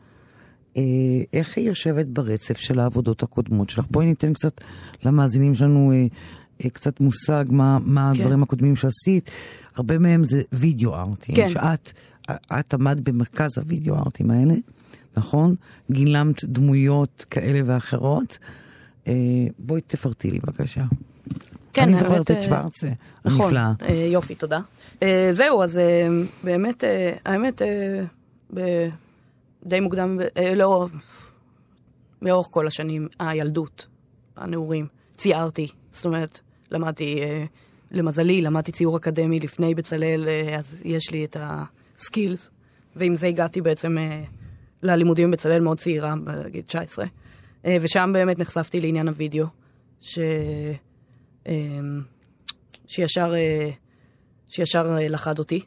Speaker 3: אה, איך היא יושבת ברצף של העבודות הקודמות שלך? בואי ניתן קצת למאזינים שלנו אה, קצת מושג מה, מה כן. הדברים הקודמים שעשית. הרבה מהם זה וידאו ארטים.
Speaker 4: כן.
Speaker 3: שאת את עמדת במרכז הוידאו ארטים האלה, נכון? גילמת דמויות כאלה ואחרות. בואי תפרטי לי בבקשה.
Speaker 4: כן,
Speaker 3: אני זוכרת את
Speaker 4: אה, נכון,
Speaker 3: הנפלאה.
Speaker 4: אה, יופי, תודה. אה, זהו, אז באמת, האמת, די מוקדם, לא, לאורך כל השנים, הילדות, הנעורים, ציירתי, זאת אומרת, למדתי, למזלי, למדתי ציור אקדמי לפני בצלאל, אז יש לי את הסקילס, ועם זה הגעתי בעצם ללימודים בבצלאל מאוד צעירה, בגיל 19, אה, ושם באמת נחשפתי לעניין הוידאו, ש... אמ, שישר, אה, שישר אה, לחד אותי,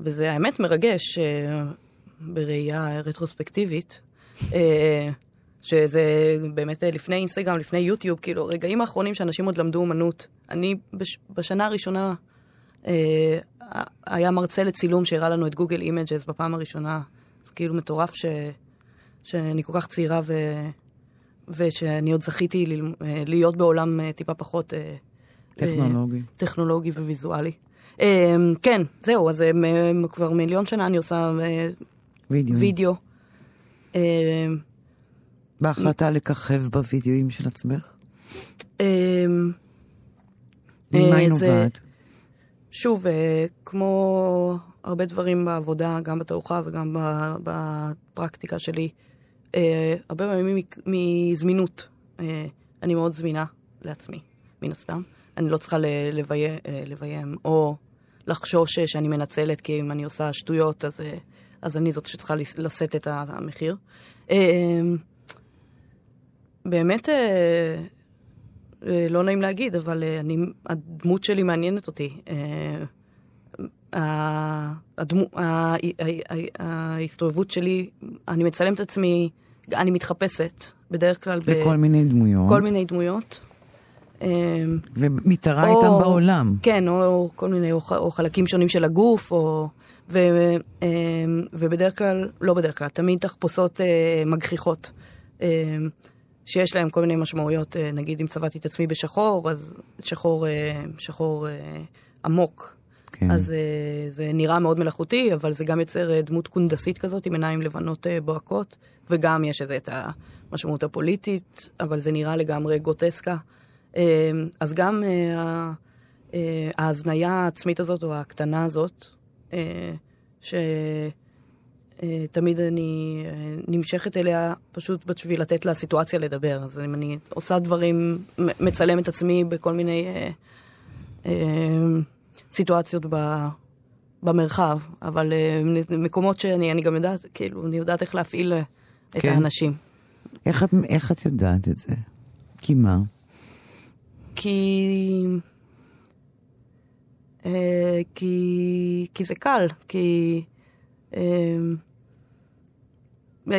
Speaker 4: וזה האמת מרגש אה, בראייה רטרוספקטיבית, שזה באמת לפני אינסטגרם, לפני יוטיוב, כאילו, רגעים האחרונים שאנשים עוד למדו אומנות. אני בש, בשנה הראשונה, היה מרצה לצילום שהראה לנו את Google Images בפעם הראשונה. זה כאילו מטורף ש, שאני כל כך צעירה ו... ושאני עוד זכיתי ל... להיות בעולם אה, טיפה פחות... אה,
Speaker 3: טכנולוגי.
Speaker 4: אה, טכנולוגי וויזואלי. אה, כן, זהו, אז כבר מיליון שנה אני עושה
Speaker 3: וידאו.
Speaker 4: וידאו. אה,
Speaker 3: בהחלטה לככב בווידאוים של עצמך?
Speaker 4: אה,
Speaker 3: ממה היא נובעת?
Speaker 4: שוב, כמו הרבה דברים בעבודה, גם בתערוכה וגם ב- בפרקטיקה שלי, אה, הרבה פעמים מזמינות. אה, אני מאוד זמינה לעצמי, מן הסתם. אני לא צריכה ל- לביים, אה, או לחשוש שאני מנצלת, כי אם אני עושה שטויות, אז, אה, אז אני זאת שצריכה לשאת את המחיר. אה, באמת, אה, אה, לא נעים להגיד, אבל אה, אני, הדמות שלי מעניינת אותי. הדמו- ההסתובבות שלי, אני מצלמת את עצמי, אני מתחפשת, בדרך כלל
Speaker 3: בכל מיני דמויות.
Speaker 4: בכל מיני דמויות. אה,
Speaker 3: ומתערה
Speaker 4: או-
Speaker 3: איתם בעולם.
Speaker 4: כן, או, או כל מיני, או, או חלקים שונים של הגוף, או... ו, אה, ובדרך כלל, לא בדרך כלל, תמיד תחפושות אה, מגחיכות, אה, שיש להם כל מיני משמעויות. אה, נגיד, אם צבעתי את עצמי בשחור, אז שחור, אה, שחור עמוק.
Speaker 3: כן.
Speaker 4: אז אה, זה נראה מאוד מלאכותי, אבל זה גם יוצר אה, דמות קונדסית כזאת, עם עיניים לבנות אה, בוהקות, וגם יש את המשמעות הפוליטית, אבל זה נראה לגמרי גרוטסקה. אה, אז גם ההזניה העצמית הזאת, או הקטנה הזאת, שתמיד אני נמשכת אליה פשוט בשביל לתת לסיטואציה לדבר. אז אם אני עושה דברים, מצלם את עצמי בכל מיני סיטואציות ב... במרחב, אבל אה, מקומות שאני אני גם יודעת, כאילו, אני יודעת איך להפעיל אה, את
Speaker 3: כן.
Speaker 4: האנשים.
Speaker 3: איך את, איך את יודעת את זה? כי מה?
Speaker 4: כי... אה, כי... כי זה קל, כי... אה,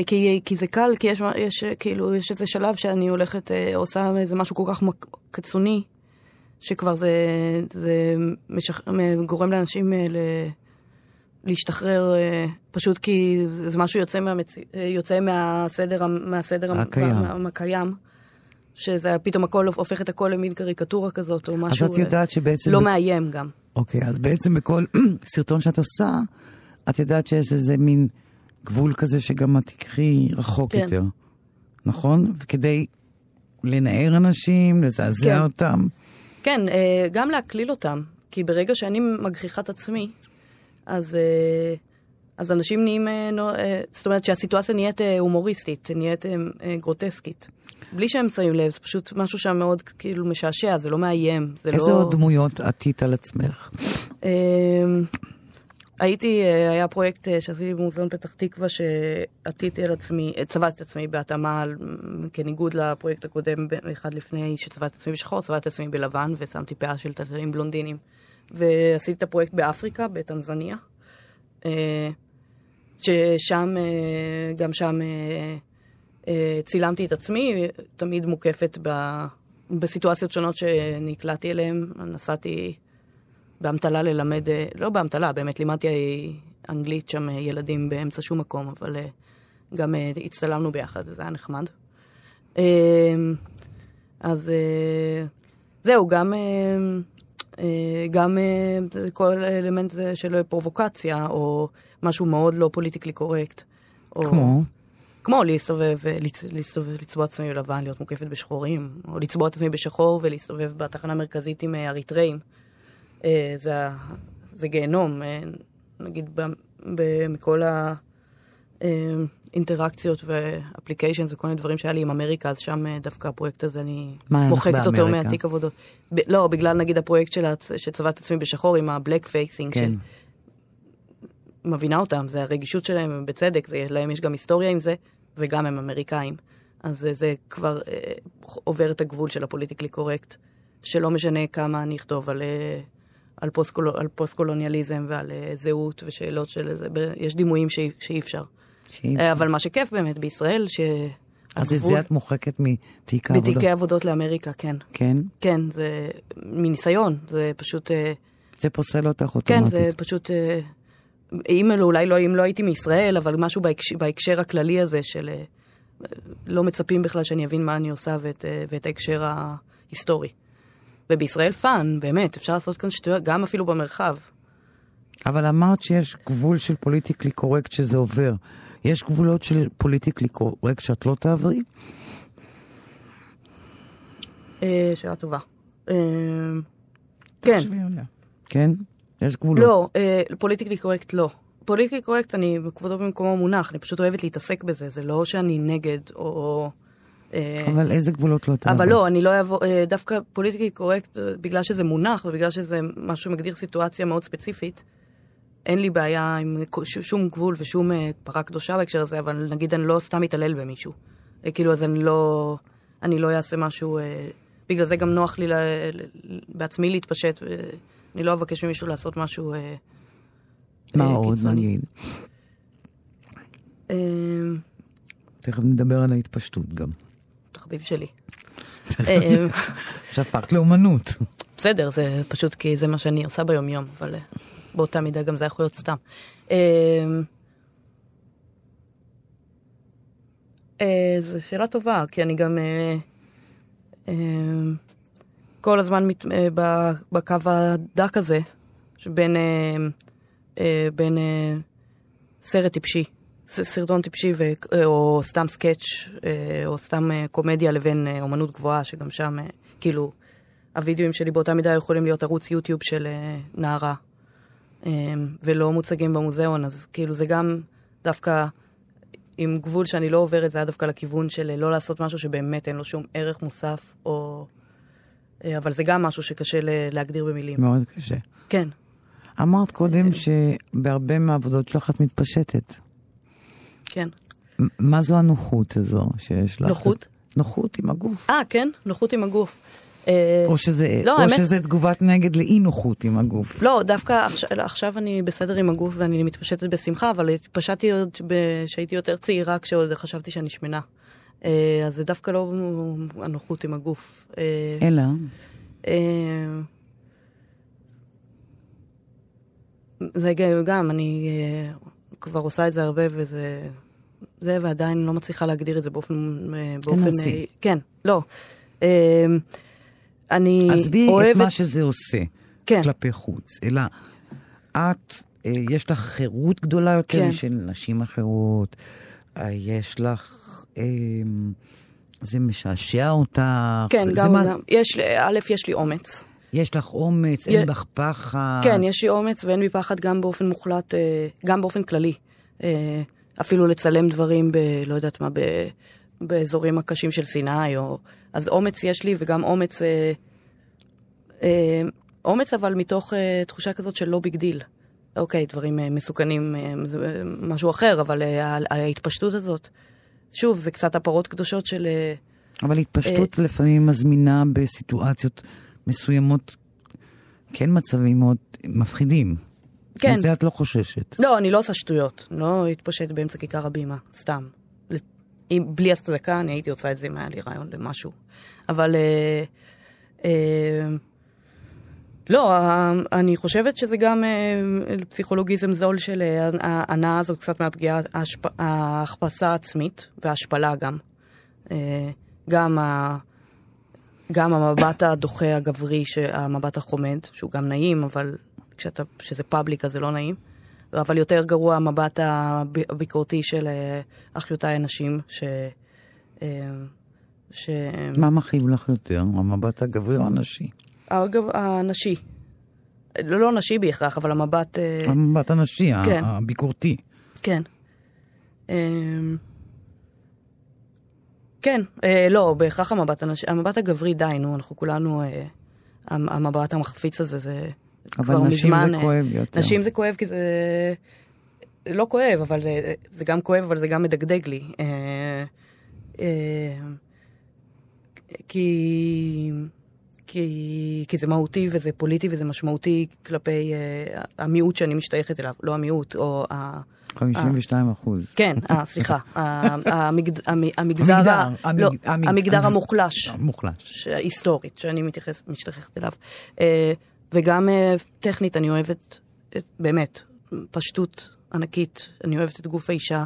Speaker 4: כי, כי זה קל, כי יש, יש, כאילו, יש איזה שלב שאני הולכת, אה, עושה איזה משהו כל כך מק- קיצוני, שכבר זה, זה משח... גורם לאנשים אה, ל... להשתחרר, אה, פשוט כי זה משהו יוצא, מהמצ... אה, יוצא מהסדר, מהסדר
Speaker 3: הקיים.
Speaker 4: מה- מהקיים. שזה פתאום הכל הופך את הכל למין קריקטורה כזאת, או
Speaker 3: אז
Speaker 4: משהו
Speaker 3: את יודעת שבעצם...
Speaker 4: לא
Speaker 3: ב-
Speaker 4: מאיים גם.
Speaker 3: אוקיי, אז בעצם בכל סרטון שאת עושה, את יודעת שיש איזה מין גבול כזה שגם את תקחי רחוק
Speaker 4: כן.
Speaker 3: יותר, נכון? וכדי לנער אנשים, לזעזע
Speaker 4: כן.
Speaker 3: אותם.
Speaker 4: כן, אה, גם להקליל אותם, כי ברגע שאני מגחיכה את עצמי, אז, אה, אז אנשים נהיים, אה, זאת אומרת שהסיטואציה נהיית הומוריסטית, נהיית גרוטסקית. בלי שהם שמים לב, זה פשוט משהו שם מאוד כאילו משעשע, זה לא מאיים, זה
Speaker 3: איזה
Speaker 4: לא...
Speaker 3: עוד דמויות עטית על עצמך?
Speaker 4: הייתי, אה, היה פרויקט אה, שעשיתי במוזיאון פתח תקווה, שעטיתי על עצמי, אה, צבעתי את עצמי בהתאמה, כניגוד לפרויקט הקודם, אחד לפני שצבעתי את עצמי בשחור, צבעתי את עצמי בלבן, ושמתי פאה של טלטלים בלונדינים. ועשיתי את הפרויקט באפריקה, בטנזניה, ששם, גם שם צילמתי את עצמי, תמיד מוקפת ב... בסיטואציות שונות שנקלעתי אליהן, נסעתי באמתלה ללמד, אה, לא באמתלה, באמת לימדתי אנגלית שם ילדים באמצע שום מקום, אבל גם הצטלמנו ביחד, וזה היה נחמד. אז זהו, גם, גם כל אלמנט של פרובוקציה, או משהו מאוד לא פוליטיקלי קורקט.
Speaker 3: כמו?
Speaker 4: כמו להסתובב, להסתובב, לצבוע עצמי בלבן, להיות מוקפת בשחורים, או לצבוע את עצמי בשחור ולהסתובב בתחנה המרכזית עם אה, אריתראים. אה, זה, זה גיהנום, אה, נגיד, מכל האינטראקציות ו applications וכל מיני דברים שהיה לי עם אמריקה, אז שם דווקא הפרויקט הזה, אני מוחקת אותו מהתיק עבודות. ב, לא, בגלל נגיד הפרויקט של שצבעת עצמי בשחור עם ה black facing. כן. מבינה אותם, זה הרגישות שלהם, בצדק, זה, להם יש גם היסטוריה עם זה, וגם הם אמריקאים. אז זה, זה כבר אה, עובר את הגבול של ה politically correct, שלא משנה כמה אני אכתוב על, אה, על, פוסט-קול, על פוסט-קולוניאליזם ועל אה, זהות ושאלות של זה, יש דימויים שאי, שאי אפשר. שאי אפשר. אה, אבל מה שכיף באמת בישראל, ש...
Speaker 3: אז את זה את מוחקת מתיק העבודות?
Speaker 4: בתיקי עבודות לאמריקה, כן.
Speaker 3: כן?
Speaker 4: כן, זה מניסיון, זה פשוט... אה,
Speaker 3: זה פוסל אותך אוטומטית.
Speaker 4: כן, זה פשוט... אם אולי לא, אם לא הייתי מישראל, אבל משהו בהקשר, בהקשר הכללי הזה של לא מצפים בכלל שאני אבין מה אני עושה ואת, ואת ההקשר ההיסטורי. ובישראל fun, באמת, אפשר לעשות כאן שטויות, גם אפילו במרחב.
Speaker 3: אבל אמרת שיש גבול של politically correct שזה עובר. יש גבולות של politically correct שאת לא תעברי?
Speaker 4: אה, שאלה טובה. כן.
Speaker 3: כן? יש גבולות.
Speaker 4: לא, אה, politically correct לא. politically correct, אני כבודו במקומו מונח, אני פשוט אוהבת להתעסק בזה, זה לא שאני נגד או...
Speaker 3: אה, אבל איזה גבולות לא תעבור?
Speaker 4: אבל לא, אני לא אעבור, אה, דווקא politically correct, בגלל שזה מונח ובגלל שזה משהו שמגדיר סיטואציה מאוד ספציפית, אין לי בעיה עם שום גבול ושום פרה קדושה בהקשר הזה, אבל נגיד אני לא סתם אתעלל במישהו. כאילו, אז אני לא, אני לא אעשה משהו, בגלל זה גם נוח לי בעצמי להתפשט. אני לא אבקש ממישהו לעשות משהו אה,
Speaker 3: מה אה, עוד נגיד?
Speaker 4: אה,
Speaker 3: תכף נדבר על ההתפשטות גם.
Speaker 4: תחביב שלי.
Speaker 3: אה, שהפכת לאומנות.
Speaker 4: בסדר, זה פשוט כי זה מה שאני עושה ביום-יום, אבל אה, באותה מידה גם זה יכול להיות סתם. זו שאלה טובה, כי אני גם... כל הזמן מת, אה, בקו הדק הזה, שבין אה, אה, בין, אה, סרט טיפשי, סרטון טיפשי ו, אה, או סתם סקאץ' אה, או סתם אה, קומדיה לבין אומנות גבוהה, שגם שם, כאילו, הווידאוים שלי באותה מידה יכולים להיות ערוץ יוטיוב של נערה, ולא מוצגים במוזיאון, אז כאילו זה גם דווקא... עם גבול שאני לא עוברת, זה היה דווקא לכיוון של לא לעשות משהו שבאמת אין לו שום ערך מוסף, או אבל זה גם משהו שקשה להגדיר במילים.
Speaker 3: מאוד קשה.
Speaker 4: כן.
Speaker 3: אמרת קודם שבהרבה מהעבודות שלך את מתפשטת.
Speaker 4: כן.
Speaker 3: מה זו הנוחות הזו שיש לך?
Speaker 4: נוחות?
Speaker 3: נוחות עם הגוף.
Speaker 4: אה, כן, נוחות עם הגוף.
Speaker 3: אה, או שזה, לא, או האמת... שזה תגובת נגד לאי נוחות עם הגוף.
Speaker 4: לא, דווקא עכשיו, עכשיו אני בסדר עם הגוף ואני מתפשטת בשמחה, אבל התפשטתי עוד כשהייתי יותר צעירה, כשעוד חשבתי שאני שמנה. אה, אז זה דווקא לא הנוחות עם הגוף.
Speaker 3: אה, אלא?
Speaker 4: זה גם, אני כבר עושה את זה הרבה, וזה... זה, ועדיין לא מצליחה להגדיר את זה באופן... באופן
Speaker 3: תנסי.
Speaker 4: כן, לא. אני
Speaker 3: עזבי אוהבת... את מה שזה עושה כן. כלפי חוץ, אלא את, יש לך חירות גדולה יותר כן. משל נשים אחרות, יש לך אמ, זה משעשע אותך?
Speaker 4: כן,
Speaker 3: זה,
Speaker 4: גם, זה גם. יש, א', יש לי אומץ.
Speaker 3: יש לך אומץ, י... אין בך פחד.
Speaker 4: כן, יש לי אומץ ואין בי פחד גם באופן מוחלט, אה, גם באופן כללי. אה, אפילו לצלם דברים ב... לא יודעת מה, ב... באזורים הקשים של סיני, או... אז אומץ יש לי, וגם אומץ... אה, אומץ אבל מתוך תחושה כזאת של לא big deal. אוקיי, דברים מסוכנים, משהו אחר, אבל ההתפשטות הזאת... שוב, זה קצת הפרות קדושות של... אה,
Speaker 3: אבל התפשטות אה, לפעמים מזמינה בסיטואציות מסוימות, כן מצבים מאוד מפחידים. כן. מזה את לא חוששת.
Speaker 4: לא, אני לא עושה שטויות. לא אתפשט באמצע כיכר הבימה, סתם. אם בלי הצדקה, אני הייתי עושה את זה אם היה לי רעיון למשהו. אבל... אה, אה, לא, אה, אני חושבת שזה גם אה, פסיכולוגיזם זול של אה, ההנאה הזאת קצת מהפגיעה, ההשפ- ההכפסה העצמית וההשפלה גם. גם, גם המבט הדוחה הגברי, המבט החומד, שהוא גם נעים, אבל כשאתה, כשזה פאבליק אז זה לא נעים. אבל יותר גרוע המבט הב- הביקורתי של אה, אחיותיי הנשים, ש... אה, ש...
Speaker 3: מה מכאיב לך יותר, המבט הגברי או הנשי?
Speaker 4: אגב, הנשי. לא, לא נשי בהכרח, אבל המבט... אה,
Speaker 3: המבט הנשי,
Speaker 4: כן.
Speaker 3: הביקורתי.
Speaker 4: כן. כן, אה, לא, בהכרח המבט הנשי, המבט הגברי די, נו, אנחנו כולנו, אה, המ- המבט המחפיץ הזה, זה כבר
Speaker 3: אבל
Speaker 4: מזמן...
Speaker 3: נשים זה
Speaker 4: אה,
Speaker 3: כואב יותר.
Speaker 4: נשים זה כואב כי זה... לא כואב, אבל אה, זה גם כואב, אבל זה גם מדגדג לי. אה, אה, כי... כי, כי זה מהותי וזה פוליטי וזה משמעותי כלפי uh, המיעוט שאני משתייכת אליו, לא המיעוט, או ה...
Speaker 3: 52 אחוז.
Speaker 4: כן, אה, סליחה, המגזר,
Speaker 3: המגדר,
Speaker 4: לא, המוחלש,
Speaker 3: מוחלש.
Speaker 4: ש- היסטורית, שאני משתייכת אליו. אה, וגם אה, טכנית, אני אוהבת, באמת, פשטות ענקית, אני אוהבת את גוף האישה,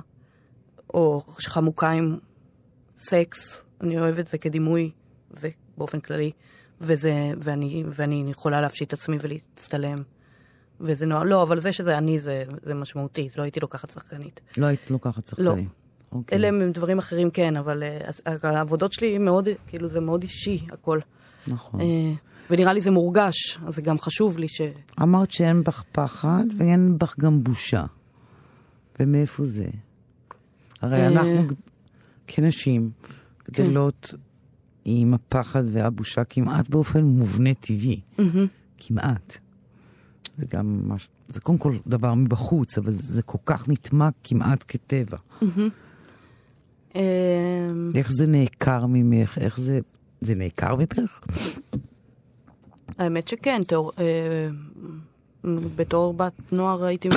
Speaker 4: או חמוקה עם סקס, אני אוהבת את זה כדימוי, ובאופן כללי, וזה, ואני, ואני יכולה להפשיט את עצמי ולהצטלם. וזה נורא, לא, אבל זה שזה אני זה, זה משמעותי, לא הייתי לוקחת שחקנית.
Speaker 3: לא היית לוקחת שחקנים. אוקיי.
Speaker 4: אלה הם דברים אחרים כן, אבל אה, אז, העבודות שלי מאוד, כאילו זה מאוד אישי, הכל.
Speaker 3: נכון.
Speaker 4: אה, ונראה לי זה מורגש, אז זה גם חשוב לי ש...
Speaker 3: אמרת שאין בך פחד ואין בך גם בושה. ומאיפה זה? הרי
Speaker 4: אה,
Speaker 3: אנחנו כנשים גדלות עם הפחד והבושה כמעט באופן מובנה טבעי. כמעט. זה גם ממש, זה קודם כל דבר מבחוץ, אבל זה כל כך נטמע כמעט כטבע.
Speaker 4: אה,
Speaker 3: איך זה נעקר ממך? איך זה... זה נעקר ממך?
Speaker 4: האמת שכן, תאור, אה, בתור בת נוער הייתי,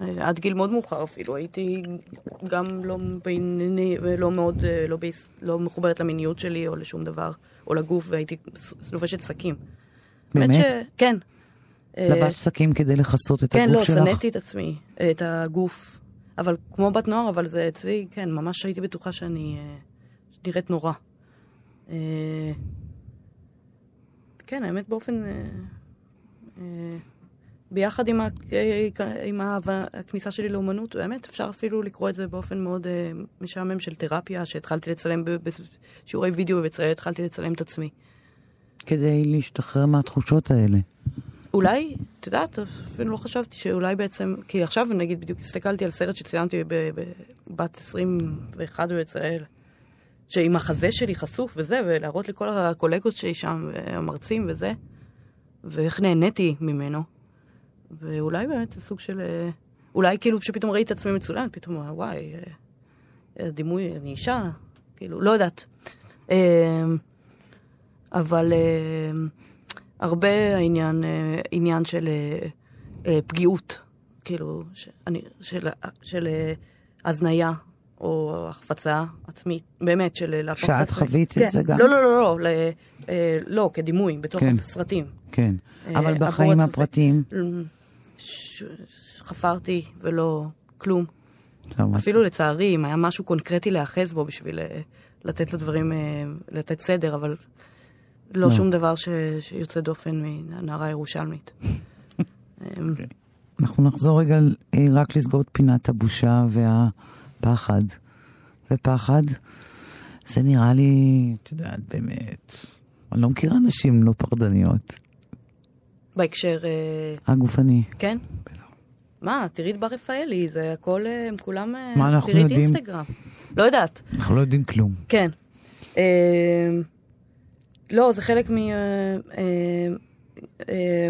Speaker 4: אה, עד גיל מאוד מאוחר אפילו, הייתי גם לא, בענייני, לא מאוד, אה, לא, ביס, לא מחוברת למיניות שלי או לשום דבר, או לגוף, והייתי לובשת שקים.
Speaker 3: באמת?
Speaker 4: ש... כן. אה,
Speaker 3: לבשת שקים כדי לכסות את
Speaker 4: כן,
Speaker 3: הגוף
Speaker 4: לא,
Speaker 3: שלך?
Speaker 4: שנאתי את עצמי, את הגוף. אבל כמו בת נוער, אבל זה אצלי, כן, ממש הייתי בטוחה שאני אה, נראית נורא. אה, כן, האמת באופן... אה, אה, ביחד עם, ה, אה, עם ה, הכניסה שלי לאומנות, באמת אפשר אפילו לקרוא את זה באופן מאוד אה, משעמם של תרפיה, שהתחלתי לצלם בשיעורי וידאו בבצלאל, התחלתי לצלם את עצמי.
Speaker 3: כדי להשתחרר מהתחושות האלה.
Speaker 4: אולי, את יודעת, אפילו לא חשבתי שאולי בעצם, כי עכשיו נגיד בדיוק הסתכלתי על סרט שצילמתי בבת 21 בבצלאל, שעם החזה שלי חשוף וזה, ולהראות לכל הקולגות שלי שם, המרצים וזה, ואיך נהניתי ממנו. ואולי באמת זה סוג של... אה, אולי כאילו שפתאום ראיתי את עצמי מצולן, פתאום וואי, אה, הדימוי, אני אישה, כאילו, לא יודעת. אה, אבל... הרבה העניין, אה, עניין של אה, אה, פגיעות, כאילו, שאני, של, של הזניה או החפצה עצמית, באמת, של להפוך...
Speaker 3: שאת
Speaker 4: את עצמי-
Speaker 3: חווית את
Speaker 4: כן.
Speaker 3: זה גם?
Speaker 4: לא, לא, לא, לא, ל, אה, לא, כדימוי, בתוך
Speaker 3: כן. כן.
Speaker 4: אה,
Speaker 3: אבל
Speaker 4: עבור
Speaker 3: בחיים
Speaker 4: הצופה.
Speaker 3: הפרטיים...
Speaker 4: ש- חפרתי ולא כלום.
Speaker 3: למה?
Speaker 4: אפילו לצערי, אם היה משהו קונקרטי להיאחז בו בשביל לתת לדברים, לתת סדר, אבל לא
Speaker 3: לא.
Speaker 4: שום דבר ש- שיוצא דופן מהנערה הירושלמית. אמ,
Speaker 3: אנחנו נחזור רגע אה, רק לסגור את פינת הבושה והפחד. ופחד, זה נראה לי, את יודעת, באמת, אני לא מכירה נשים לא פחדניות.
Speaker 4: בהקשר, אה,
Speaker 3: הגופני.
Speaker 4: כן? מה, תראי את בר רפאלי, זה הכל, אה, הם כולם...
Speaker 3: מה אנחנו
Speaker 4: תראי את
Speaker 3: יודעים?
Speaker 4: אינסטגרם. לא יודעת.
Speaker 3: אנחנו לא יודעים כלום.
Speaker 4: כן. אה, לא, זה חלק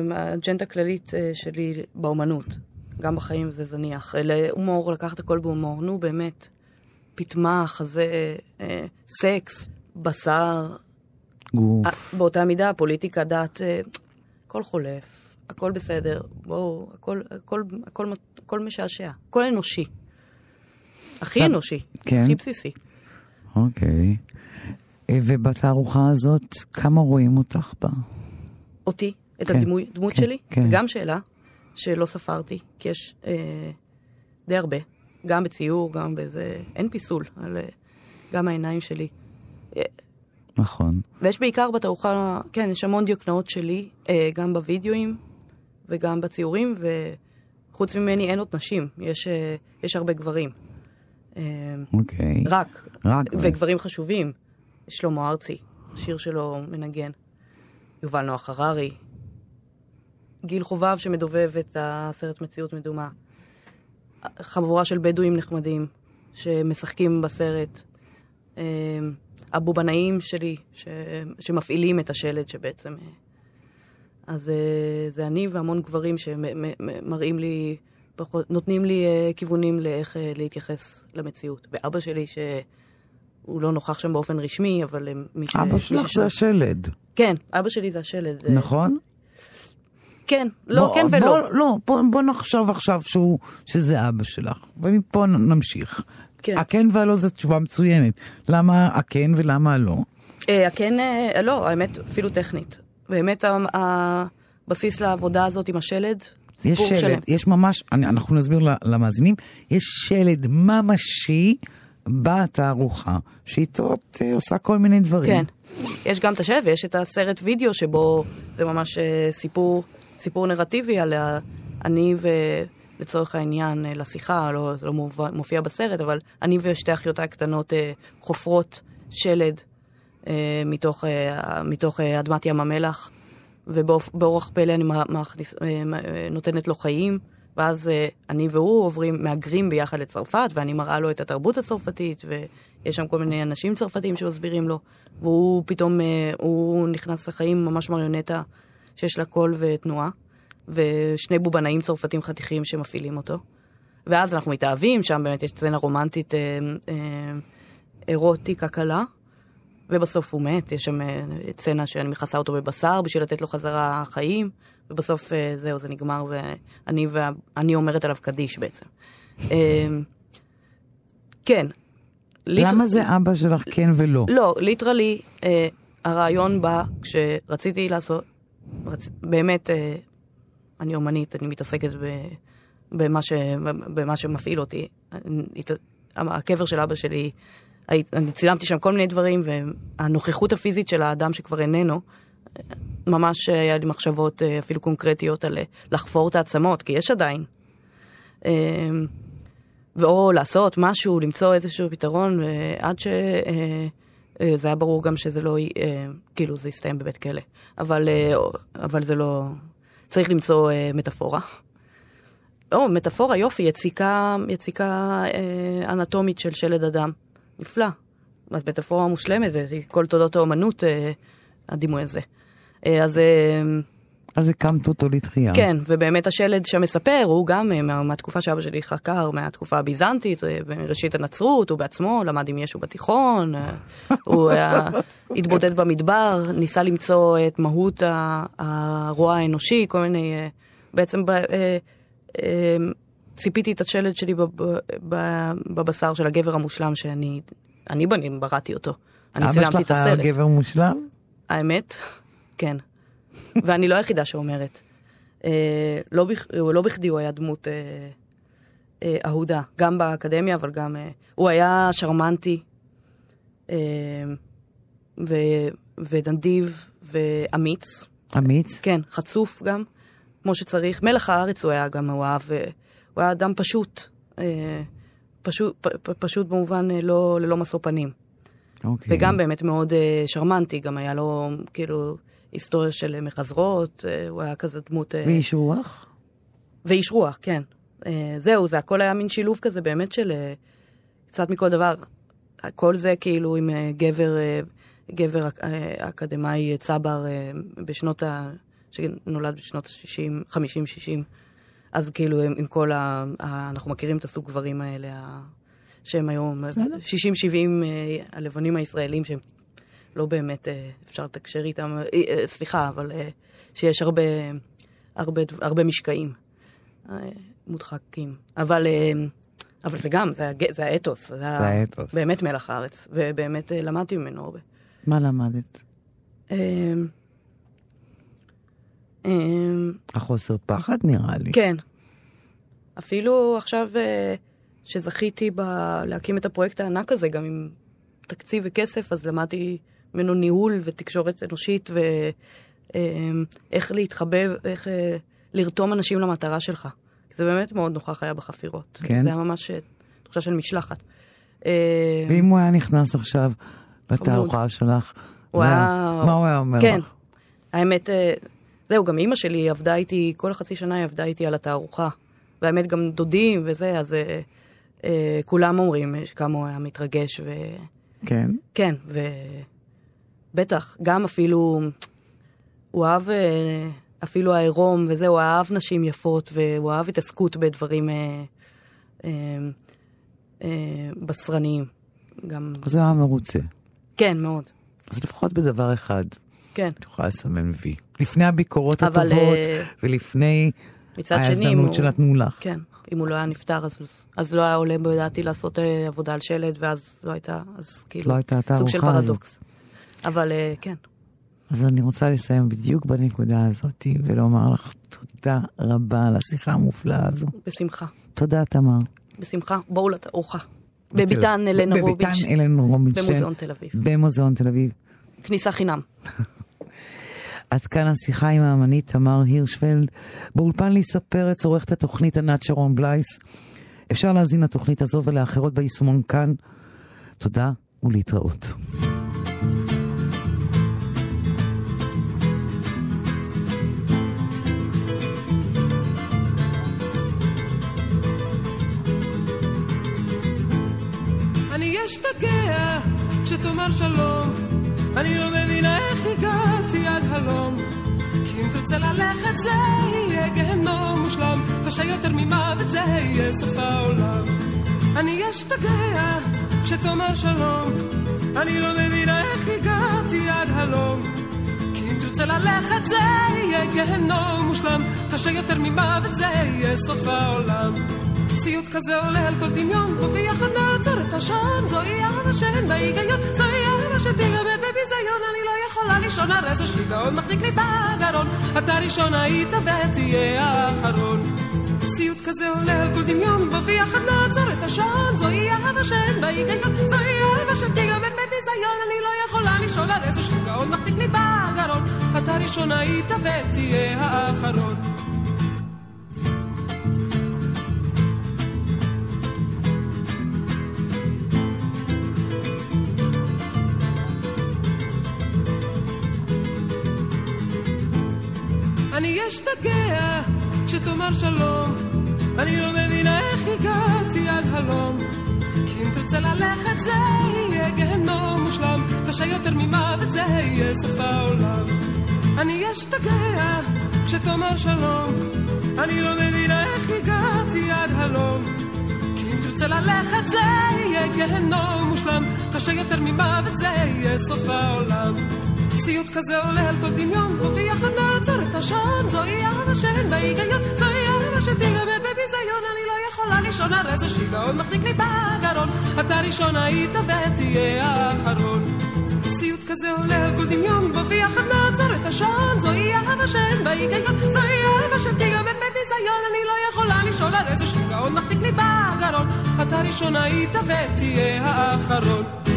Speaker 4: מהאג'נדה הכללית אה, שלי באומנות. גם בחיים זה זניח. להומור, לקחת הכל בהומור. נו, באמת. פטמה, חזה, אה, סקס, בשר,
Speaker 3: גוף.
Speaker 4: אה, באותה מידה, פוליטיקה, דת, אה, הכל חולף, הכל בסדר, בואו, הכל, הכל, הכל, הכל משעשע, הכל אנושי. הכי אנושי,
Speaker 3: כן.
Speaker 4: הכי בסיסי.
Speaker 3: אוקיי. אה, ובתערוכה הזאת, כמה רואים אותך בה?
Speaker 4: אותי, את
Speaker 3: כן,
Speaker 4: הדימוי, דמות
Speaker 3: כן,
Speaker 4: שלי,
Speaker 3: כן.
Speaker 4: גם שאלה שלא ספרתי, כי יש אה, די הרבה, גם בציור, גם בזה, אין פיסול, על, אה, גם העיניים שלי. אה,
Speaker 3: נכון.
Speaker 4: ויש בעיקר בתערוכה, כן, יש המון דיוקנאות שלי, אה, גם בווידאוים וגם בציורים, וחוץ ממני אין עוד נשים, יש, אה, יש הרבה גברים. אה,
Speaker 3: אוקיי.
Speaker 4: רק,
Speaker 3: רק.
Speaker 4: וגברים חשובים. שלמה ארצי, שיר שלו מנגן. יובל נוח הררי. גיל חובב שמדובב את הסרט מציאות מדומה. חבורה של בדואים נחמדים שמשחקים בסרט. אה, הבובנאים שלי ש... שמפעילים את השלד שבעצם... אה, אז אה, זה אני והמון גברים שמראים לי, נותנים לי אה, כיוונים לאיך להתייחס למציאות. ואבא שלי, שהוא לא נוכח שם באופן רשמי, אבל אה, מי ש...
Speaker 3: אבא שלך
Speaker 4: שש-
Speaker 3: זה השלד,
Speaker 4: כן, אבא שלי זה השלד. אה,
Speaker 3: נכון?
Speaker 4: כן, לא,
Speaker 3: בוא-
Speaker 4: כן ולא.
Speaker 3: בוא, לא, בוא, בוא נחשוב עכשיו שהוא, שזה אבא שלך, ומפה נמשיך.
Speaker 4: כן.
Speaker 3: הכן והלא זו תשובה מצוינת. למה הכן ולמה הלא?
Speaker 4: אה, הכן, אה, לא, האמת, אפילו טכנית. באמת הבסיס לעבודה הזאת עם השלד,
Speaker 3: יש
Speaker 4: סיפור
Speaker 3: שלד,
Speaker 4: שלם.
Speaker 3: יש ממש, אני, אנחנו נסביר למאזינים, יש שלד ממשי בתערוכה, שאיתו את אה, עושה כל מיני דברים.
Speaker 4: כן. יש גם את השלד ויש את הסרט וידאו שבו זה ממש אה, סיפור, סיפור נרטיבי על אני ו... לצורך העניין, אה, לשיחה, לא, לא מופיע בסרט, אבל אני ושתי אחיותיי הקטנות חופרות שלד מתוך, מתוך אדמת ים המלח, ובאורח פלא אני מכניס, נותנת לו חיים, ואז אה, אני והוא עוברים, מהגרים ביחד לצרפת, ואני מראה לו את התרבות הצרפתית, ויש שם כל מיני אנשים צרפתיים שמסבירים לו, והוא פתאום, אה, הוא נכנס לחיים ממש מריונטה שיש לה קול ותנועה, ושני בובנאים צרפתים חתיכים שמפעילים אותו. ואז אנחנו מתאהבים, שם באמת יש סצנה רומנטית אה, אה, אירוטיקה קלה, ובסוף הוא מת, יש שם אה, סצנה שאני מכסה אותו בבשר בשביל לתת לו חזרה חיים, ובסוף אה, זהו, זה נגמר, ואני וה... אומרת עליו קדיש בעצם. אה, כן. ליט-
Speaker 3: למה זה אבא שלך כן ולא?
Speaker 4: לא, ליטרלי, אה, הרעיון בא כשרציתי לעשות, רצ... באמת, אה, אני אומנית, אני מתעסקת ב... במה, ש... במה שמפעיל אותי. הת- הקבר של אבא שלי, אני צילמתי שם כל מיני דברים, והנוכחות הפיזית של האדם שכבר איננו, ממש היה לי מחשבות אה, אפילו קונקרטיות על אה, לחפור את העצמות, כי יש עדיין. אה, ואו לעשות משהו, למצוא איזשהו פתרון, אה, עד ש... אה, אה, זה היה ברור גם שזה לא, אה, כאילו זה יסתיים בבית כלא. אבל, אה, אבל זה לא... צריך למצוא אה, מטאפורה. או, מטאפורה, יופי, יציקה, יציקה אה, אנטומית של שלד אדם. נפלא. אז מטאפורה מושלמת, כל תולדות האומנות, אה, הדימוי הזה. אה, אז... אה,
Speaker 3: אז הקמת אותו לתחייה.
Speaker 4: כן, ובאמת השלד שמספר הוא גם אה, מה- מהתקופה שאבא שלי חקר, מהתקופה הביזנטית, בראשית הנצרות, הוא בעצמו למד עם ישו בתיכון, הוא היה, התבודד במדבר, ניסה למצוא את מהות הרוע האנושי, כל מיני... בעצם ב, ציפיתי את השלד שלי בבשר של הגבר המושלם שאני אני בני- בראתי אותו. אני
Speaker 3: אבא
Speaker 4: צילמתי את
Speaker 3: שלך היה
Speaker 4: הסרט.
Speaker 3: גבר מושלם?
Speaker 4: האמת, כן. ואני לא היחידה שאומרת. אה, לא, בכ... לא בכדי הוא היה דמות אה, אה, אהודה, גם באקדמיה, אבל גם... אה, הוא היה שרמנטי, אה, ו... ונדיב ואמיץ.
Speaker 3: אמיץ?
Speaker 4: כן, חצוף גם, כמו שצריך. מלח הארץ הוא היה גם, הוא אהב... אה, הוא היה אדם פשוט. אה, פשוט, פ, פ, פשוט במובן אה, לא, ללא משוא פנים.
Speaker 3: אוקיי.
Speaker 4: וגם באמת מאוד אה, שרמנטי, גם היה לו כאילו היסטוריה של אה, מחזרות, אה, הוא היה כזה דמות... אה,
Speaker 3: ואיש רוח?
Speaker 4: ואיש רוח, כן. זהו, זה הכל היה מין שילוב כזה באמת של קצת מכל דבר. כל זה כאילו עם גבר, גבר אקדמאי צבר בשנות ה... שנולד בשנות ה-60, 50-60. אז כאילו עם, עם כל ה. אנחנו מכירים את הסוג גברים האלה, שהם היום 60-70 אה, הלבנים הישראלים שהם לא באמת אה, אפשר לתקשר איתם, אה, אה, סליחה, אבל אה, שיש הרבה, הרבה, הרבה משקעים אה, מודחקים. אבל אה, אבל זה גם, זה. זה האתוס. זה,
Speaker 3: זה האתוס.
Speaker 4: באמת מלח הארץ, ובאמת אה, למדתי ממנו הרבה.
Speaker 3: מה למדת?
Speaker 4: אמ,
Speaker 3: החוסר פחד נראה לי.
Speaker 4: כן. אפילו עכשיו אה, שזכיתי ב... להקים את הפרויקט הענק הזה, גם עם תקציב וכסף, אז למדתי ממנו ניהול ותקשורת אנושית, ואיך להתחבב, איך אה, לרתום אנשים למטרה שלך. זה באמת מאוד נוכח היה בחפירות.
Speaker 3: כן?
Speaker 4: זה היה ממש אה, תחושה של משלחת.
Speaker 3: ואם הוא היה נכנס עכשיו לתערוכה שלך,
Speaker 4: הוא היה...
Speaker 3: מה הוא היה אומר
Speaker 4: כן.
Speaker 3: לך?
Speaker 4: האמת, זהו, גם אימא שלי עבדה איתי, כל החצי שנה היא עבדה איתי על התערוכה. והאמת, גם דודים וזה, אז אה, אה, כולם אומרים כמה הוא היה מתרגש. ו...
Speaker 3: כן?
Speaker 4: כן, ובטח, גם אפילו, הוא אהב, אה, אפילו העירום וזה, הוא אהב נשים יפות, והוא אהב התעסקות בדברים אה, אה, אה, בשרניים. גם...
Speaker 3: אז הוא היה מרוצה.
Speaker 4: כן, מאוד.
Speaker 3: אז לפחות בדבר אחד.
Speaker 4: כן.
Speaker 3: את יכולה לסמן וי. לפני הביקורות
Speaker 4: אבל,
Speaker 3: הטובות,
Speaker 4: אה,
Speaker 3: ולפני ההזדמנות
Speaker 4: הוא...
Speaker 3: שנתנו לך.
Speaker 4: כן, אם הוא לא היה נפטר, אז, אז לא היה עולה בדעתי לעשות אה, עבודה על שלד, ואז לא הייתה, אז כאילו,
Speaker 3: לא הייתה
Speaker 4: סוג של פרדוקס. אבל אה, כן,
Speaker 3: אז אני רוצה לסיים בדיוק בנקודה הזאת, ולומר לך תודה רבה על השיחה המופלאה הזו.
Speaker 4: בשמחה.
Speaker 3: תודה, תמר.
Speaker 4: בשמחה. בואו לתערוכה. בביתן אלנה רוביץ'.
Speaker 3: בביתן אלנה רובינשטיין.
Speaker 4: במוזיאון תל אביב.
Speaker 3: במוזיאון תל אביב.
Speaker 4: כניסה חינם.
Speaker 3: עד כאן השיחה עם האמנית תמר הירשפלד. באולפן ליסה פרץ עורכת התוכנית ענת שרון בלייס. אפשר להזין לתוכנית הזו ולאחרות ביישומון כאן. תודה ולהתראות.
Speaker 5: אני אשתגע כשתאמר שלום, אני לא מבינה איך הגעתי עד הלום. כי אם תרצה ללכת זה יהיה גיהנום מושלם, קשה יותר ממוות זה יהיה סוף העולם. אני אשתגע כשתאמר שלום, אני לא מבינה איך הגעתי עד הלום. כי אם תרצה ללכת זה יהיה גיהנום מושלם, קשה יותר ממוות זה יהיה סוף העולם. סיוט כזה עולה על כל דמיון, וביחד נעצור את השעון, זוהי אהבה שאין בה היגיון, זוהי אהבה שתיגמר בביזיון, אני לא יכולה לישון על איזה שיגעון מחזיק לי בגרון, אתה ראשון היית ותהיה האחרון. סיוט כזה עולה על כל דמיון, וביחד נעצור את השעון, זוהי אהבה שאין בה היגיון, זוהי אהבה שתיגמר בביזיון, אני לא יכולה לישון על איזה שיגעון מחזיק לי בגרון, אתה ראשון היית ותהיה האחרון. אשתגע כשתאמר שלום, אני לא מבינה איך הגעתי עד הלום. כי אם תרצה ללכת זה יהיה גיהנום מושלם, קשה יותר ממוות זה יהיה סוף העולם. אני אשתגע כשתאמר שלום, אני לא מבינה איך הגעתי עד הלום. כי אם תרצה ללכת זה יהיה גיהנום מושלם, קשה יותר ממוות זה יהיה סוף העולם. סיוט כזה עולה על כל דמיון, וביחד נעצור את השעון, זוהי אהבה שאין בה היגיון, זוהי אהבה שתיגמר בביזיון, אני לא יכולה לישון על איזה שיגעון מחזיק לי בגרון, אתה ראשון היית ותהיה האחרון. סיוט כזה עולה על כל דמיון, וביחד נעצור את השעון, זוהי אהבה שאין בה היגיון, זוהי אהבה שתיגמר בביזיון, אני לא יכולה לישון על איזה שיגעון מחזיק לי בגרון, אתה ראשון היית ותהיה האחרון.